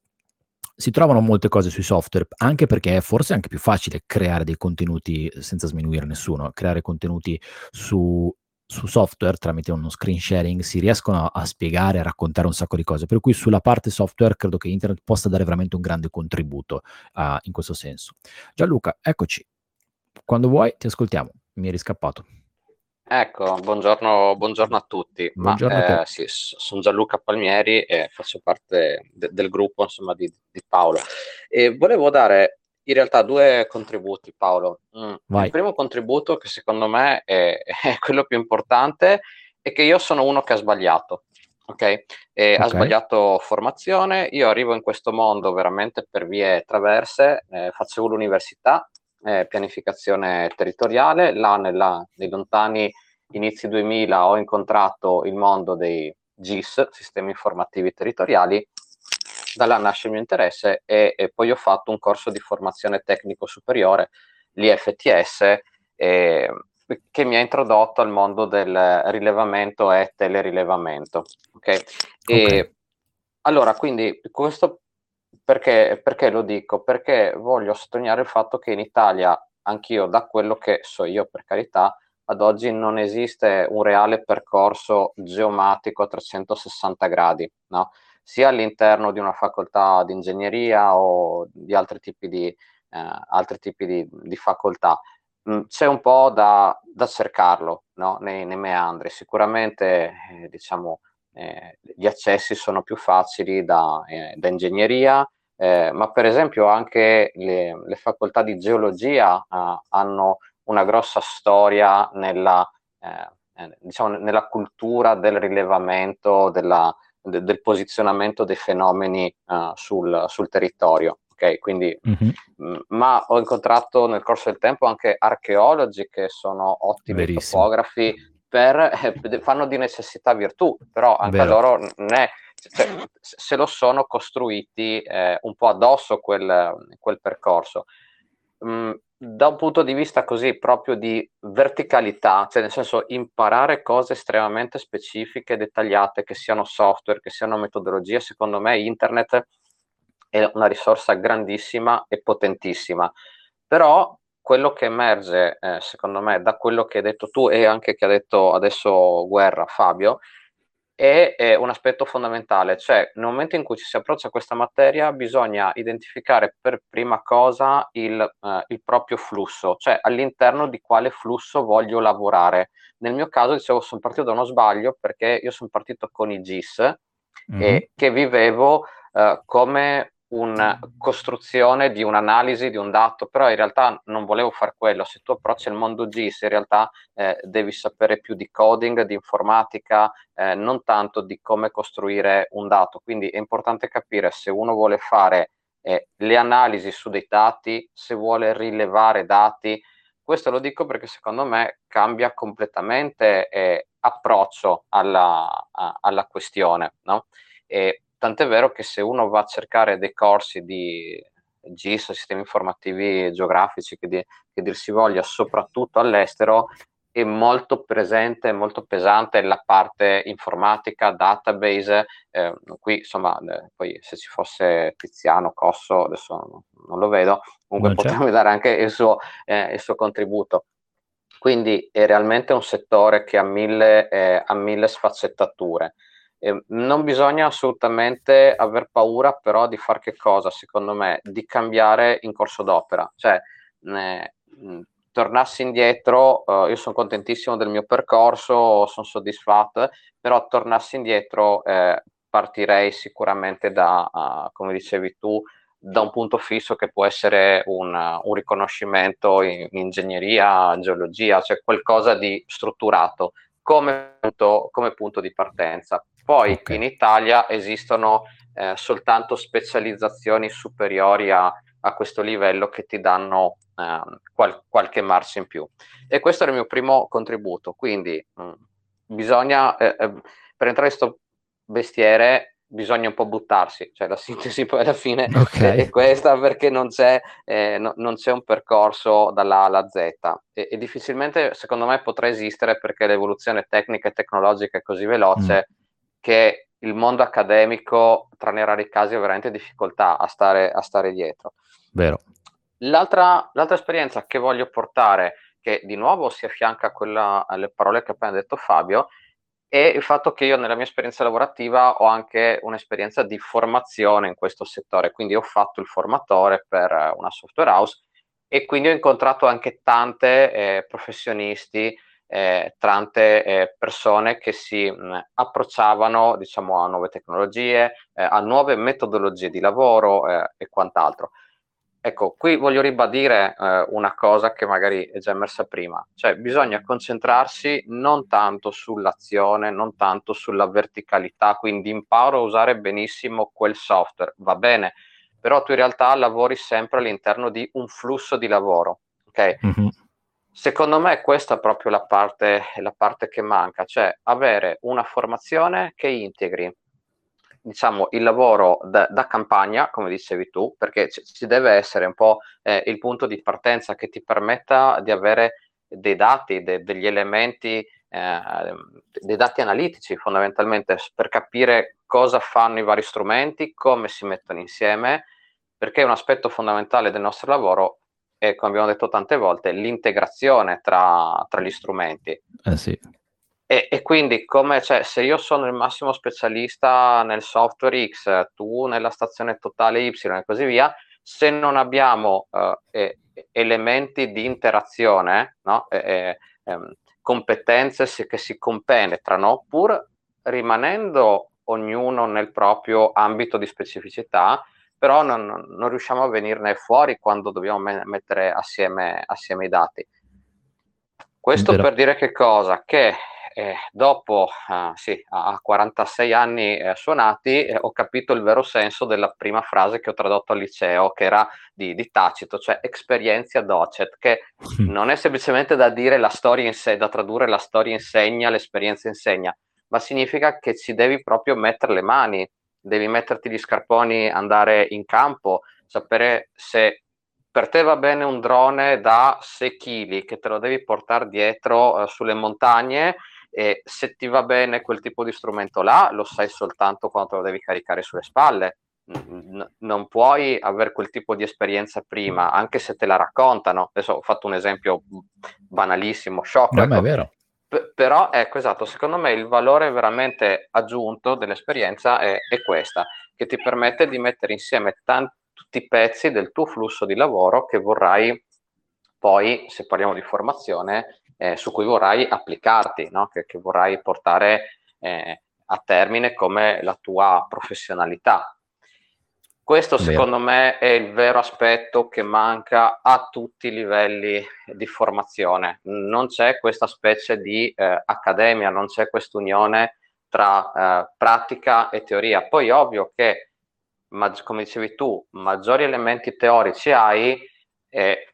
Si trovano molte cose sui software, anche perché è forse anche più facile creare dei contenuti senza sminuire nessuno, creare contenuti su, su software tramite uno screen sharing si riescono a, a, spiegare, a raccontare un sacco di cose. Per cui sulla parte software credo che internet possa dare veramente un grande contributo uh, in questo senso. Gianluca, eccoci. Quando vuoi, ti ascoltiamo. Mi eri scappato. Ecco, buongiorno, buongiorno a tutti. Buongiorno Ma, a eh, sì, sono Gianluca Palmieri e faccio parte de- del gruppo insomma, di, di Paolo. E volevo dare in realtà due contributi, Paolo. Mm. Il primo contributo, che secondo me è, è, quello più importante, è che io sono uno che ha sbagliato. Ok? okay. Ha sbagliato formazione. Io arrivo in questo mondo veramente per vie traverse. Eh, facevo l'università, eh, pianificazione territoriale. Là nella, nei lontani inizi 2000 ho incontrato il mondo dei GIS, sistemi informativi territoriali, da là nasce il mio interesse e, e poi ho fatto un corso di formazione tecnico superiore, l'IFTS, eh, che mi ha introdotto al mondo del rilevamento e telerilevamento. Okay? E, okay. Allora, quindi questo perché, perché lo dico? Perché voglio sottolineare il fatto che in Italia, anch'io da quello che so io per carità, ad oggi non esiste un reale percorso geomatico a 360 gradi, no? sia all'interno di una facoltà di ingegneria o di altri tipi di, eh, altri tipi di, di facoltà. Mm, c'è un po' da, da cercarlo no? nei, nei, meandri. Sicuramente eh, diciamo, eh, gli accessi sono più facili da, eh, da ingegneria, eh, ma per esempio anche le, le facoltà di geologia eh, hanno una grossa storia nella, eh, eh, diciamo, nella cultura del rilevamento, della, de, del posizionamento dei fenomeni sul, sul, territorio. Okay, quindi, mm-hmm. mh, ma ho incontrato nel corso del tempo anche archeologi che sono ottimi Verissimo. topografi, per, eh, fanno di necessità virtù, però anche Vero. loro non è, cioè, se lo sono costruiti eh, un po' addosso quel, quel percorso. Mm, da un punto di vista così proprio di verticalità, cioè nel senso imparare cose estremamente specifiche, dettagliate, che siano software, che siano metodologie, secondo me internet è una risorsa grandissima e potentissima. Però quello che emerge, eh, secondo me, da quello che hai detto tu e anche che ha detto adesso Guerra Fabio, è, è, un aspetto fondamentale, cioè nel momento in cui ci si approccia a questa materia bisogna identificare per prima cosa il, eh, il proprio flusso, cioè all'interno di quale flusso voglio lavorare. Nel mio caso, dicevo, sono partito da uno sbaglio perché io sono partito con i GIS mm-hmm. e che vivevo eh, come una costruzione di un'analisi di un dato, però in realtà non volevo fare quello. Se tu approcci il mondo GIS, in realtà eh, devi sapere più di coding, di informatica, eh, non tanto di come costruire un dato. Quindi è importante capire se uno vuole fare eh, le analisi su dei dati, se vuole rilevare dati. Questo lo dico perché secondo me cambia completamente eh, approccio alla, a, alla questione. No? E Tant'è vero che se uno va a cercare dei corsi di GIS, sistemi informativi geografici, che, di, che dir si voglia, soprattutto all'estero, è molto presente, molto pesante la parte informatica, database. Eh, qui, insomma, eh, poi se ci fosse Tiziano, Cosso, adesso non, lo vedo, comunque potrebbe dare anche il suo, eh, il suo, contributo. Quindi è realmente un settore che ha mille, eh, ha mille sfaccettature. Eh, non bisogna assolutamente aver paura però di fare che cosa, secondo me, di cambiare in corso d'opera. Cioè, eh, tornassi indietro, eh, io sono contentissimo del mio percorso, sono soddisfatto, però tornassi indietro eh, partirei sicuramente da, uh, come dicevi tu, da un punto fisso che può essere un, un riconoscimento in, in ingegneria, geologia, cioè qualcosa di strutturato come punto, come punto di partenza. Poi okay. in Italia esistono eh, soltanto specializzazioni superiori a, a, questo livello che ti danno eh, qual- qualche marcia in più. E questo era il mio primo contributo. Quindi mh, mm, bisogna, eh, eh, per entrare in questo bestiere, bisogna un po' buttarsi, cioè la sintesi poi alla fine okay. è questa perché non c'è, eh, no, non c'è, un percorso dalla A alla Z e, e, difficilmente secondo me potrà esistere perché l'evoluzione tecnica e tecnologica è così veloce mm. che il mondo accademico, tranne rari casi, ha veramente difficoltà a stare, a stare dietro. Vero. L'altra, l'altra esperienza che voglio portare, che di nuovo si affianca a quella, alle parole che ha appena detto Fabio, e il fatto che io nella mia esperienza lavorativa ho anche un'esperienza di formazione in questo settore, quindi ho fatto il formatore per una software house e quindi ho incontrato anche tante eh, professionisti, eh, tante eh, persone che si mh, approcciavano diciamo, a nuove tecnologie, eh, a nuove metodologie di lavoro eh, e quant'altro. Ecco, qui voglio ribadire eh, una cosa che magari è già emersa prima, cioè bisogna concentrarsi non tanto sull'azione, non tanto sulla verticalità, quindi imparo a usare benissimo quel software, va bene, però tu in realtà lavori sempre all'interno di un flusso di lavoro, ok? Mm-hmm. Secondo me questa è proprio la parte, la parte che manca, cioè avere una formazione che integri diciamo, il lavoro da, da, campagna, come dicevi tu, perché c- ci deve essere un po' eh, il punto di partenza che ti permetta di avere dei dati, de- degli elementi, eh, dei dati analitici fondamentalmente per capire cosa fanno i vari strumenti, come si mettono insieme, perché un aspetto fondamentale del nostro lavoro è, come abbiamo detto tante volte, l'integrazione tra, tra gli strumenti. Eh sì. E, e, quindi, come cioè, se io sono il massimo specialista nel software X, tu nella stazione totale Y e così via, se non abbiamo eh, elementi di interazione, no? eh, eh, competenze che si compenetrano, pur rimanendo ognuno nel proprio ambito di specificità, però non, non riusciamo a venirne fuori quando dobbiamo me- mettere assieme, assieme, i dati. Questo per dire che cosa? Che eh, dopo, uh, sì, a 46 anni eh, suonati, eh, ho capito il vero senso della prima frase che ho tradotto al liceo, che era di, di Tacito, cioè experienza docet, che non è semplicemente da dire la storia in sé, da tradurre la storia insegna, l'esperienza insegna, ma significa che ci devi proprio mettere le mani, devi metterti gli scarponi, andare in campo, sapere se per te va bene un drone da 6 kg che te lo devi portare dietro eh, sulle montagne e se ti va bene quel tipo di strumento là, lo sai soltanto quando te lo devi caricare sulle spalle. N- non puoi avere quel tipo di esperienza prima, anche se te la raccontano. Adesso ho fatto un esempio banalissimo, shock. No, ecco. è vero. P- però, ecco, esatto, secondo me il valore veramente aggiunto dell'esperienza è, è questa, che ti permette di mettere insieme tanti tutti i pezzi del tuo flusso di lavoro che vorrai poi, se parliamo di formazione, eh, su cui vorrai applicarti, no? che, che, vorrai portare eh, a termine come la tua professionalità. Questo secondo me è il vero aspetto che manca a tutti i livelli di formazione. Non c'è questa specie di eh, accademia, non c'è questa unione tra eh, pratica e teoria. Poi ovvio che, ma, come dicevi tu, maggiori elementi teorici hai, eh,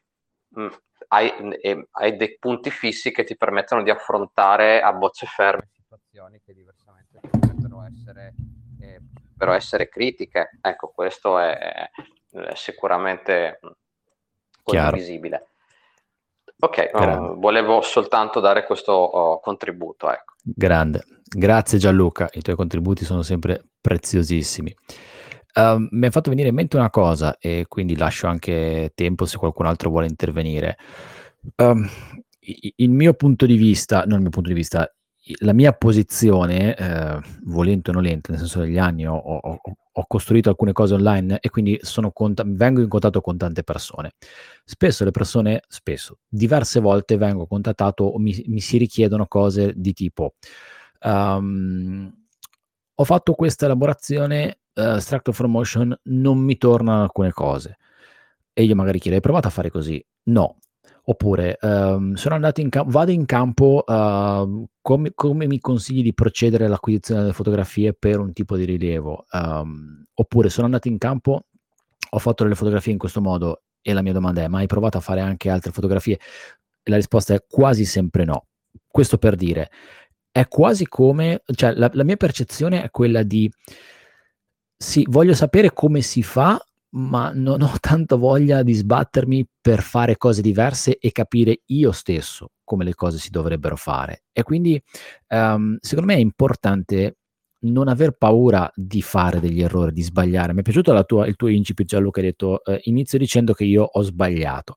mh, hai, eh, hai, dei punti fissi che ti permettono di affrontare a bocce ferme situazioni che diversamente potrebbero essere, eh, potrebbero essere critiche. Ecco, questo è, è sicuramente condivisibile. Ok, um, volevo soltanto dare questo oh, contributo. Ecco. Grande, grazie Gianluca, i tuoi contributi sono sempre preziosissimi. Um, mi ha fatto venire in mente una cosa e quindi lascio anche tempo se qualcun altro vuole intervenire. Um, il mio punto di vista, non il mio punto di vista, la mia posizione, eh, volente o nolente, nel senso degli anni ho, ho, ho, costruito alcune cose online e quindi cont- vengo in contatto con tante persone. Spesso le persone, spesso, diverse volte vengo contattato o mi, mi si richiedono cose di tipo um, ho fatto questa elaborazione uh, Structure for Motion, non mi tornano alcune cose. E io magari chiedo, hai provato a fare così? No, Oppure um, sono andato in campo, vado in campo, uh, come, come, mi consigli di procedere all'acquisizione delle fotografie per un tipo di rilievo? Um, oppure sono andato in campo, ho fatto delle fotografie in questo modo e la mia domanda è, ma hai provato a fare anche altre fotografie? E la risposta è quasi sempre no. Questo per dire, è quasi come, cioè la, la mia percezione è quella di, sì, voglio sapere come si fa, ma non ho tanto voglia di sbattermi per fare cose diverse e capire io stesso come le cose si dovrebbero fare. E quindi um, secondo me è importante non aver paura di fare degli errori, di sbagliare. Mi è piaciuto tua, il tuo incipit Giallo che hai detto eh, inizio dicendo che io ho sbagliato.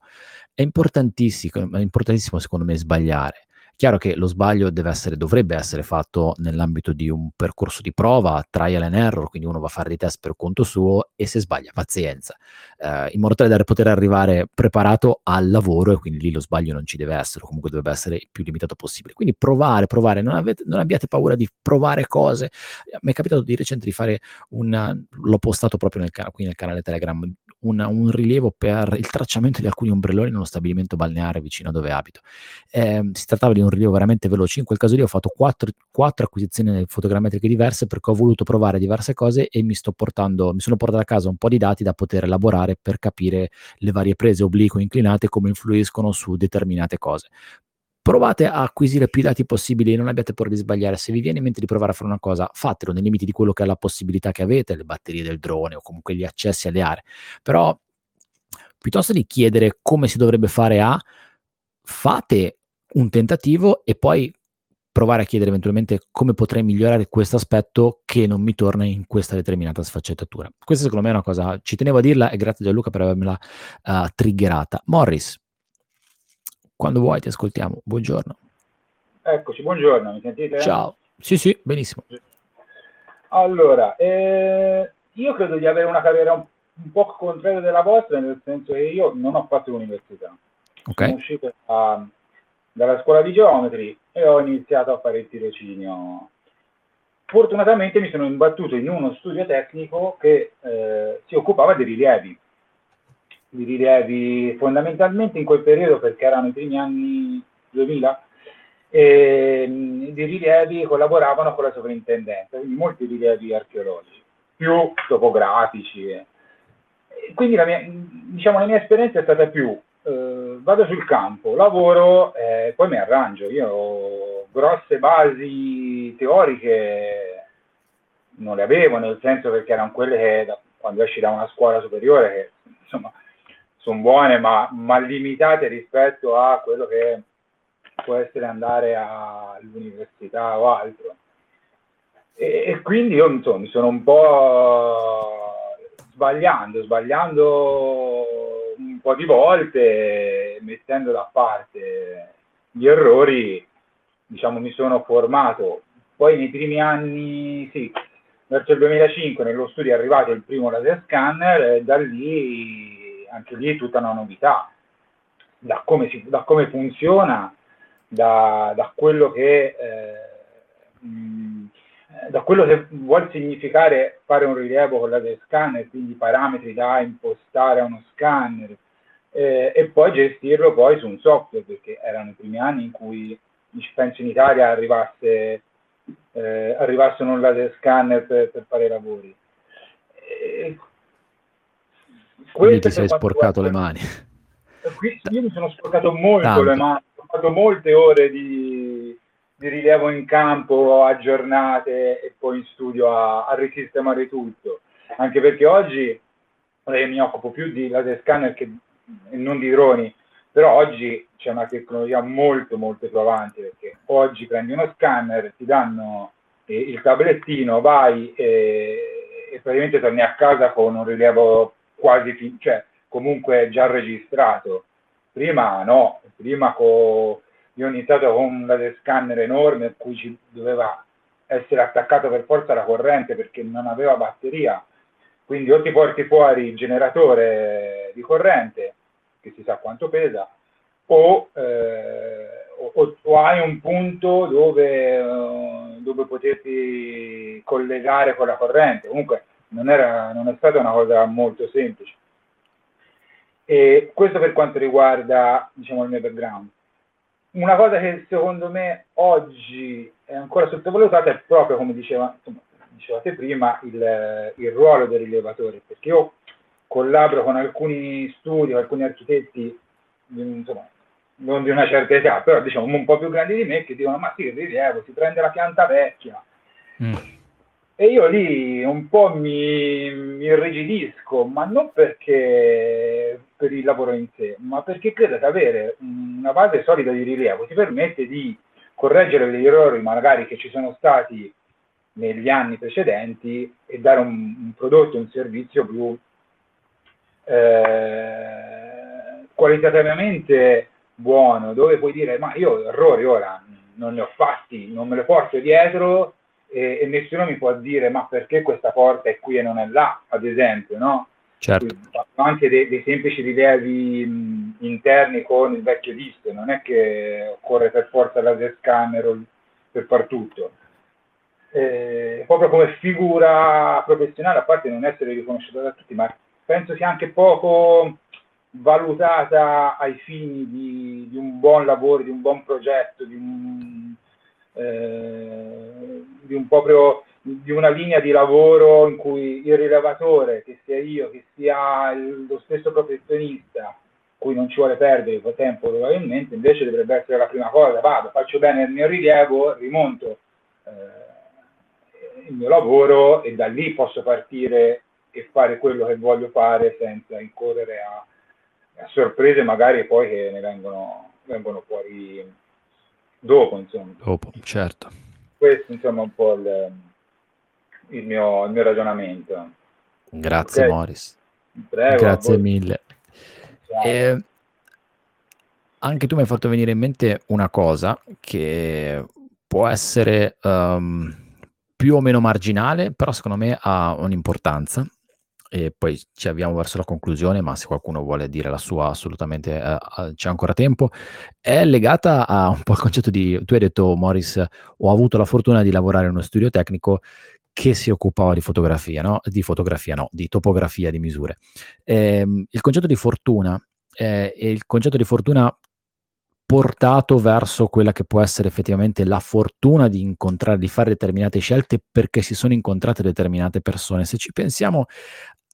È importantissimo, è importantissimo secondo me sbagliare. Chiaro che lo sbaglio deve essere, dovrebbe essere fatto nell'ambito di un percorso di prova, trial and error, quindi uno va a fare dei test per conto suo e se sbaglia, pazienza, eh, in modo tale da poter arrivare preparato al lavoro e quindi lì lo sbaglio non ci deve essere, comunque dovrebbe essere il più limitato possibile. Quindi provare, provare, non, avete, non abbiate paura di provare cose. Mi è capitato di recente di fare un, l'ho postato proprio nel, qui nel canale Telegram, una, un rilievo per il tracciamento di alcuni ombrelloni in uno stabilimento balneare vicino a dove abito. Eh, si trattava di un rilievo veramente veloce, in quel caso lì ho fatto quattro, quattro acquisizioni fotogrammetriche diverse perché ho voluto provare diverse cose e mi, portando, mi sono portato a casa un po' di dati da poter elaborare per capire le varie prese oblique inclinate come influiscono su determinate cose provate a acquisire più dati possibili e non abbiate paura di sbagliare. Se vi viene in mente di provare a fare una cosa, fatelo nei limiti di quello che è la possibilità che avete, le batterie del drone o comunque gli accessi alle aree. Però piuttosto di chiedere come si dovrebbe fare a, fate un tentativo e poi provare a chiedere eventualmente come potrei migliorare questo aspetto che non mi torna in questa determinata sfaccettatura. Questa secondo me è una cosa, ci tenevo a dirla e grazie Gianluca per avermela uh, triggerata. Morris, quando vuoi ti ascoltiamo. Buongiorno. Eccoci, buongiorno, mi sentite? Ciao. Sì, sì, benissimo. Allora, eh, io credo di avere una carriera un, un, po' contraria della vostra, nel senso che io non ho fatto l'università. Okay. Sono uscito da, dalla scuola di geometri e ho iniziato a fare il tirocinio. Fortunatamente mi sono imbattuto in uno studio tecnico che eh, si occupava di rilievi di rilievi fondamentalmente in quel periodo perché erano i primi anni 2000 e, di rilievi collaboravano con la sovrintendenza, quindi molti rilievi archeologici, più topografici. E, quindi la mia, diciamo, la mia esperienza è stata più eh, vado sul campo, lavoro e eh, poi mi arrangio. Io ho grosse basi teoriche non le avevo, nel senso perché erano quelle che da, quando esci da una scuola superiore che insomma son buone, ma, ma, limitate rispetto a quello che può essere andare all'università o altro. E, e quindi io insomma, mi sono un po' sbagliando, sbagliando un po' di volte, mettendo da parte gli errori, diciamo, mi sono formato. Poi nei primi anni, sì, verso il 2005 nello studio è arrivato il primo laser scanner e da lì, anche lì, tutta una novità. Da come, si, da come funziona, da, da quello che... Eh, da quello che vuol significare fare un rilievo con laser scanner, quindi parametri da impostare a uno scanner, eh, e poi gestirlo poi su un software, perché erano i primi anni in cui penso in Italia arrivasse, eh, arrivasse un laser scanner per, per fare i lavori. Quindi ti sei sporcato le mani. Qui, io mi sono sporcato molto Tanto. le mani, ho fatto molte ore di, di rilievo in campo a giornate e poi in studio a, a risistemare tutto. Anche perché oggi eh, mi occupo più di laser scanner che e non di droni, però oggi c'è una tecnologia molto molto provante perché oggi prendi uno scanner, ti danno eh, il tablettino, vai e, e, praticamente torni a casa con un rilievo quasi, fin- cioè comunque già registrato. Prima no, prima co- io ho iniziato con un laser scanner enorme a cui ci doveva essere attaccato per forza la corrente perché non aveva batteria. Quindi o ti porti fuori il generatore di corrente che si sa quanto pesa, o, eh, o, o hai un punto dove, uh, dove poterti collegare con la corrente. Comunque non, era, non è stata una cosa molto semplice. E questo per quanto riguarda diciamo, il mio background. Una cosa che secondo me oggi è ancora sottovalutata è proprio, come diceva, insomma, dicevate prima, il, il ruolo del rilevatore, perché io collaboro con alcuni studi, alcuni architetti, insomma, non di una certa età, però diciamo un po' più grandi di me, che dicono, ma sì, rilievo, si prende la pianta vecchia. Mm. E io lì un po' mi, mi irrigidisco, ma non perché per il lavoro in sé, ma perché credo che avere una base solida di rilievo. Ti permette di correggere degli errori magari che ci sono stati negli anni precedenti e dare un, un prodotto, un servizio più eh, qualitativamente buono, dove puoi dire ma io errori ora non ne ho fatti, non me le porto dietro e, e nessuno mi può dire ma perché questa porta è qui e non è là, ad esempio, no? Certo. Anche dei, dei, semplici rilievi mh, interni con il vecchio disco, non è che occorre per forza laser scanner per far tutto. Eh, proprio come figura professionale, a parte non essere riconosciuta da tutti, ma penso sia anche poco valutata ai fini di, di un buon lavoro, di un buon progetto, di un, eh, di un proprio di una linea di lavoro in cui il rilevatore, che sia io, che sia il, lo stesso professionista, cui non ci vuole perdere tempo probabilmente, invece dovrebbe essere la prima cosa, vado, faccio bene il mio rilievo, rimonto eh, il mio lavoro e da lì posso partire e fare quello che voglio fare senza incorrere a, a sorprese magari poi che ne vengono, vengono fuori dopo, insomma. Dopo, certo. Questo insomma è un po' il, il, mio, il mio, ragionamento. Grazie okay. Morris. Prego, Grazie mille. Eh, anche tu mi hai fatto venire in mente una cosa che può essere um, più o meno marginale, però secondo me ha un'importanza e poi ci avviamo verso la conclusione, ma se qualcuno vuole dire la sua assolutamente eh, c'è ancora tempo, è legata a un po' il concetto di, tu hai detto Morris, ho avuto la fortuna di lavorare in uno studio tecnico che si occupava di fotografia, no? Di fotografia, no, di topografia, di misure. Eh, il concetto di fortuna eh, è il concetto di fortuna portato verso quella che può essere effettivamente la fortuna di incontrare, di fare determinate scelte perché si sono incontrate determinate persone. Se ci pensiamo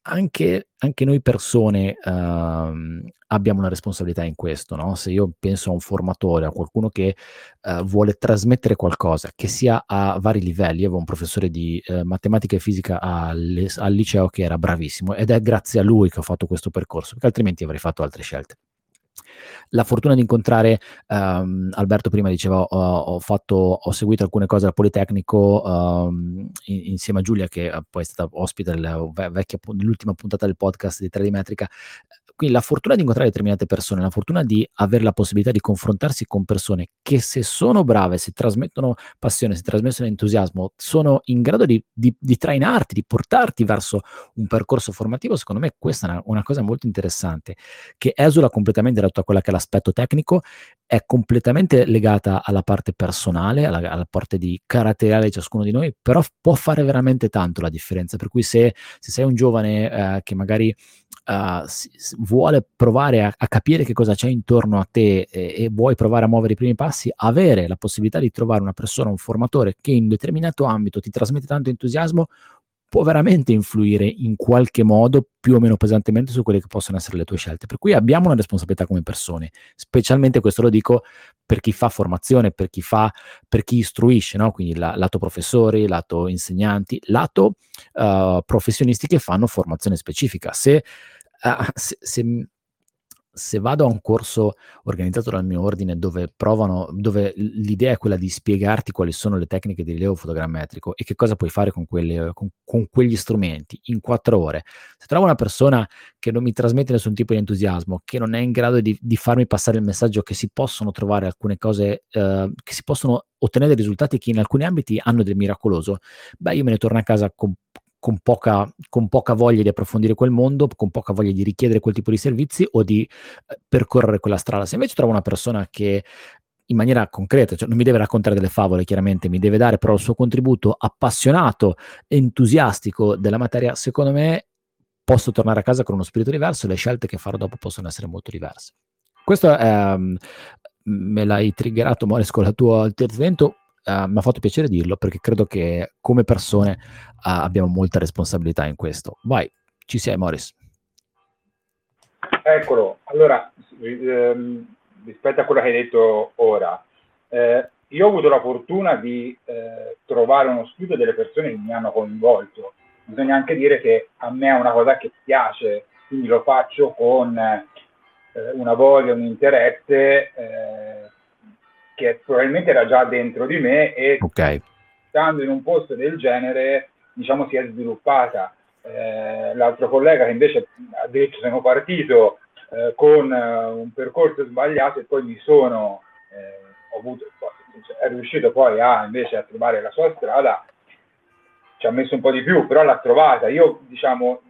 anche, anche, noi persone uh, abbiamo una responsabilità in questo, no? Se io penso a un formatore, a qualcuno che uh, vuole trasmettere qualcosa, che sia a vari livelli, io avevo un professore di uh, matematica e fisica al, al liceo che era bravissimo ed è grazie a lui che ho fatto questo percorso, perché altrimenti avrei fatto altre scelte la fortuna di incontrare um, Alberto prima diceva ho, ho, fatto, ho, seguito alcune cose al Politecnico um, in, insieme a Giulia che poi è stata ospite dell'ultima puntata del podcast di 3D Metrica quindi la fortuna di incontrare determinate persone, la fortuna di avere la possibilità di confrontarsi con persone che se sono brave, se trasmettono passione, se trasmettono entusiasmo, sono in grado di, di, di trainarti, di portarti verso un percorso formativo, secondo me questa è una, una cosa molto interessante, che esula completamente da tutta quella che è l'aspetto tecnico, è completamente legata alla parte personale, alla, alla parte di caratteriale di ciascuno di noi, però può fare veramente tanto la differenza. Per cui se, se sei un giovane eh, che magari uh, vuole provare a, a, capire che cosa c'è intorno a te e, e, vuoi provare a muovere i primi passi, avere la possibilità di trovare una persona, un formatore che in un determinato ambito ti trasmette tanto entusiasmo, può veramente influire in qualche modo più o meno pesantemente su quelle che possono essere le tue scelte. Per cui abbiamo una responsabilità come persone, specialmente questo lo dico per chi fa formazione, per chi fa, per chi istruisce, no? quindi la, lato professori, lato insegnanti, lato uh, professionisti che fanno formazione specifica. Se uh, se, se, se, vado a un corso organizzato dal mio ordine dove provano, dove l'idea è quella di spiegarti quali sono le tecniche di rilievo fotogrammetrico e che cosa puoi fare con, quelle, con, con quegli strumenti in quattro ore, se trovo una persona che non mi trasmette nessun tipo di entusiasmo, che non è in grado di, di farmi passare il messaggio che si possono trovare alcune cose, uh, che si possono ottenere risultati che in alcuni ambiti hanno del miracoloso, beh io me ne torno a casa con con poca, con poca, voglia di approfondire quel mondo, con poca voglia di richiedere quel tipo di servizi o di eh, percorrere quella strada. Se invece trovo una persona che in maniera concreta, cioè non mi deve raccontare delle favole, chiaramente, mi deve dare però il suo contributo appassionato, entusiastico della materia, secondo me posso tornare a casa con uno spirito diverso e le scelte che farò dopo possono essere molto diverse. Questo è, um, me l'hai triggerato, Mores, con il tuo intervento uh, mi ha fatto piacere dirlo perché credo che come persone uh, abbiamo molta responsabilità in questo. Vai, ci sei Morris. Eccolo, allora ehm, rispetto a quello che hai detto ora, eh, io ho avuto la fortuna di eh, trovare uno studio delle persone che mi hanno coinvolto. Bisogna anche dire che a me è una cosa che piace, quindi lo faccio con eh, una voglia, un interesse eh, che probabilmente era già dentro di me e okay. stando in un posto del genere, diciamo, si è sviluppata. Eh, l'altro collega che invece ha detto sono partito eh, con eh, un percorso sbagliato e poi mi sono, eh, ho avuto, cioè, è riuscito poi a invece a trovare la sua strada, ci ha messo un po' di più, però l'ha trovata. Io diciamo,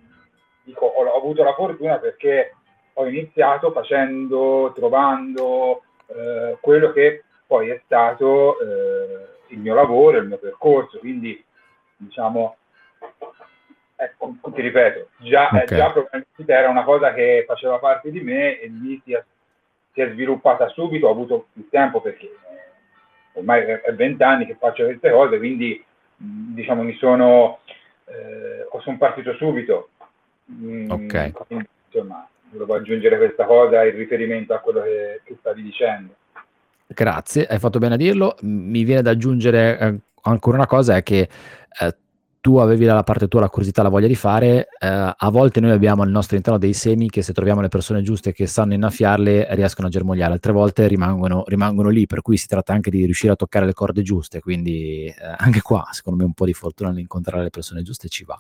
dico, ho, ho avuto la fortuna perché ho iniziato facendo, trovando eh, quello che poi è stato eh, il mio lavoro, il mio percorso, quindi diciamo, ecco, ti ripeto, già, okay. già probabilmente era una cosa che faceva parte di me e lì si è, si è sviluppata subito, ho avuto più tempo perché eh, ormai è vent'anni che faccio queste cose, quindi diciamo mi sono, eh, sono partito subito. Mm, ok. Quindi, insomma, volevo aggiungere questa cosa in riferimento a quello che, che stavi dicendo. Grazie, hai fatto bene a dirlo. Mi viene da aggiungere eh, ancora una cosa, è che eh, tu avevi dalla parte tua la curiosità, la voglia di fare, eh, a volte noi abbiamo al nostro interno dei semi che se troviamo le persone giuste che sanno innaffiarle riescono a germogliare, altre volte rimangono, rimangono lì, per cui si tratta anche di riuscire a toccare le corde giuste, quindi eh, anche qua secondo me un po' di fortuna nell'incontrare le persone giuste ci va.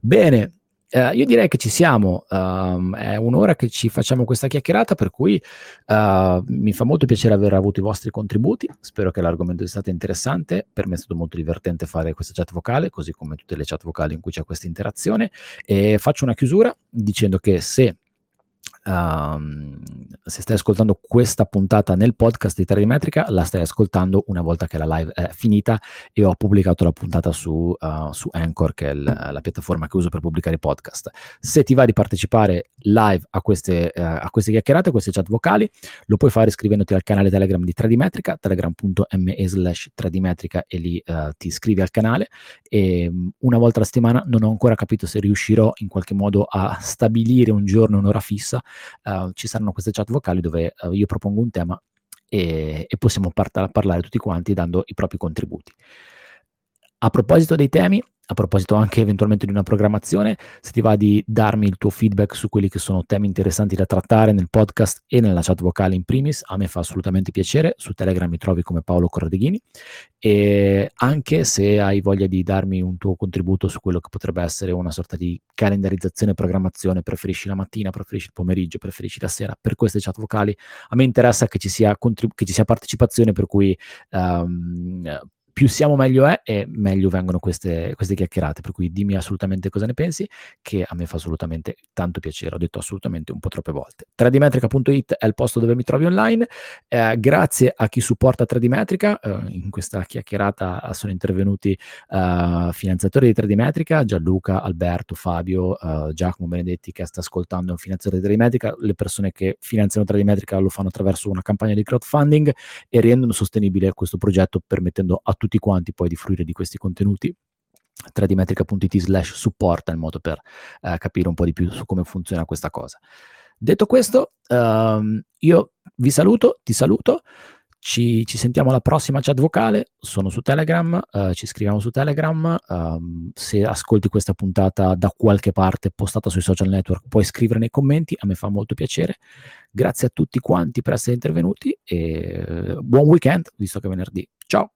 Bene, Uh, io direi che ci siamo, uh, è un'ora che ci facciamo questa chiacchierata, per cui uh, mi fa molto piacere aver avuto i vostri contributi, spero che l'argomento sia stato interessante, per me è stato molto divertente fare questa chat vocale, così come tutte le chat vocali in cui c'è questa interazione, e faccio una chiusura dicendo che se Um, se stai ascoltando questa puntata nel podcast di Terrimetrica, la stai ascoltando una volta che la live è finita e ho pubblicato la puntata su, uh, su Anchor, che è l- la piattaforma che uso per pubblicare i podcast. Se ti va di partecipare live a queste, uh, a queste chiacchierate, a queste chat vocali, lo puoi fare iscrivendoti al canale Telegram di Tradimetrica, telegram.me slash Tradimetrica e lì uh, ti iscrivi al canale e um, una volta alla settimana non ho ancora capito se riuscirò in qualche modo a stabilire un giorno, un'ora fissa uh, ci saranno queste chat vocali dove uh, io propongo un tema e, e possiamo part- parlare tutti quanti dando i propri contributi. A proposito dei temi, a proposito anche eventualmente di una programmazione, se ti va di darmi il tuo feedback su quelli che sono temi interessanti da trattare nel podcast e nella chat vocale in primis, a me fa assolutamente piacere, su Telegram mi trovi come Paolo Corradeghini e anche se hai voglia di darmi un tuo contributo su quello che potrebbe essere una sorta di calendarizzazione e programmazione, preferisci la mattina, preferisci il pomeriggio, preferisci la sera, per queste chat vocali, a me interessa che ci sia, contrib- che ci sia partecipazione per cui um, più siamo meglio è e meglio vengono queste, queste, chiacchierate, per cui dimmi assolutamente cosa ne pensi, che a me fa assolutamente tanto piacere, ho detto assolutamente un po' troppe volte. 3dmetrica.it è il posto dove mi trovi online, eh, grazie a chi supporta 3dmetrica, eh, in questa chiacchierata sono intervenuti eh, finanziatori di 3dmetrica, Gianluca, Alberto, Fabio, eh, Giacomo Benedetti che sta ascoltando un finanziatore di 3dmetrica, le persone che finanziano 3dmetrica lo fanno attraverso una campagna di crowdfunding e rendono sostenibile questo progetto permettendo a tutti quanti poi di fruire di questi contenuti 3dmetrica.it slash supporta in modo per uh, capire un po' di più su come funziona questa cosa. Detto questo, um, io vi saluto, ti saluto, ci, ci, sentiamo alla prossima chat vocale, sono su Telegram, uh, ci scriviamo su Telegram, um, se ascolti questa puntata da qualche parte postata sui social network puoi scrivere nei commenti, a me fa molto piacere. Grazie a tutti quanti per essere intervenuti e uh, buon weekend, visto che è venerdì. Ciao!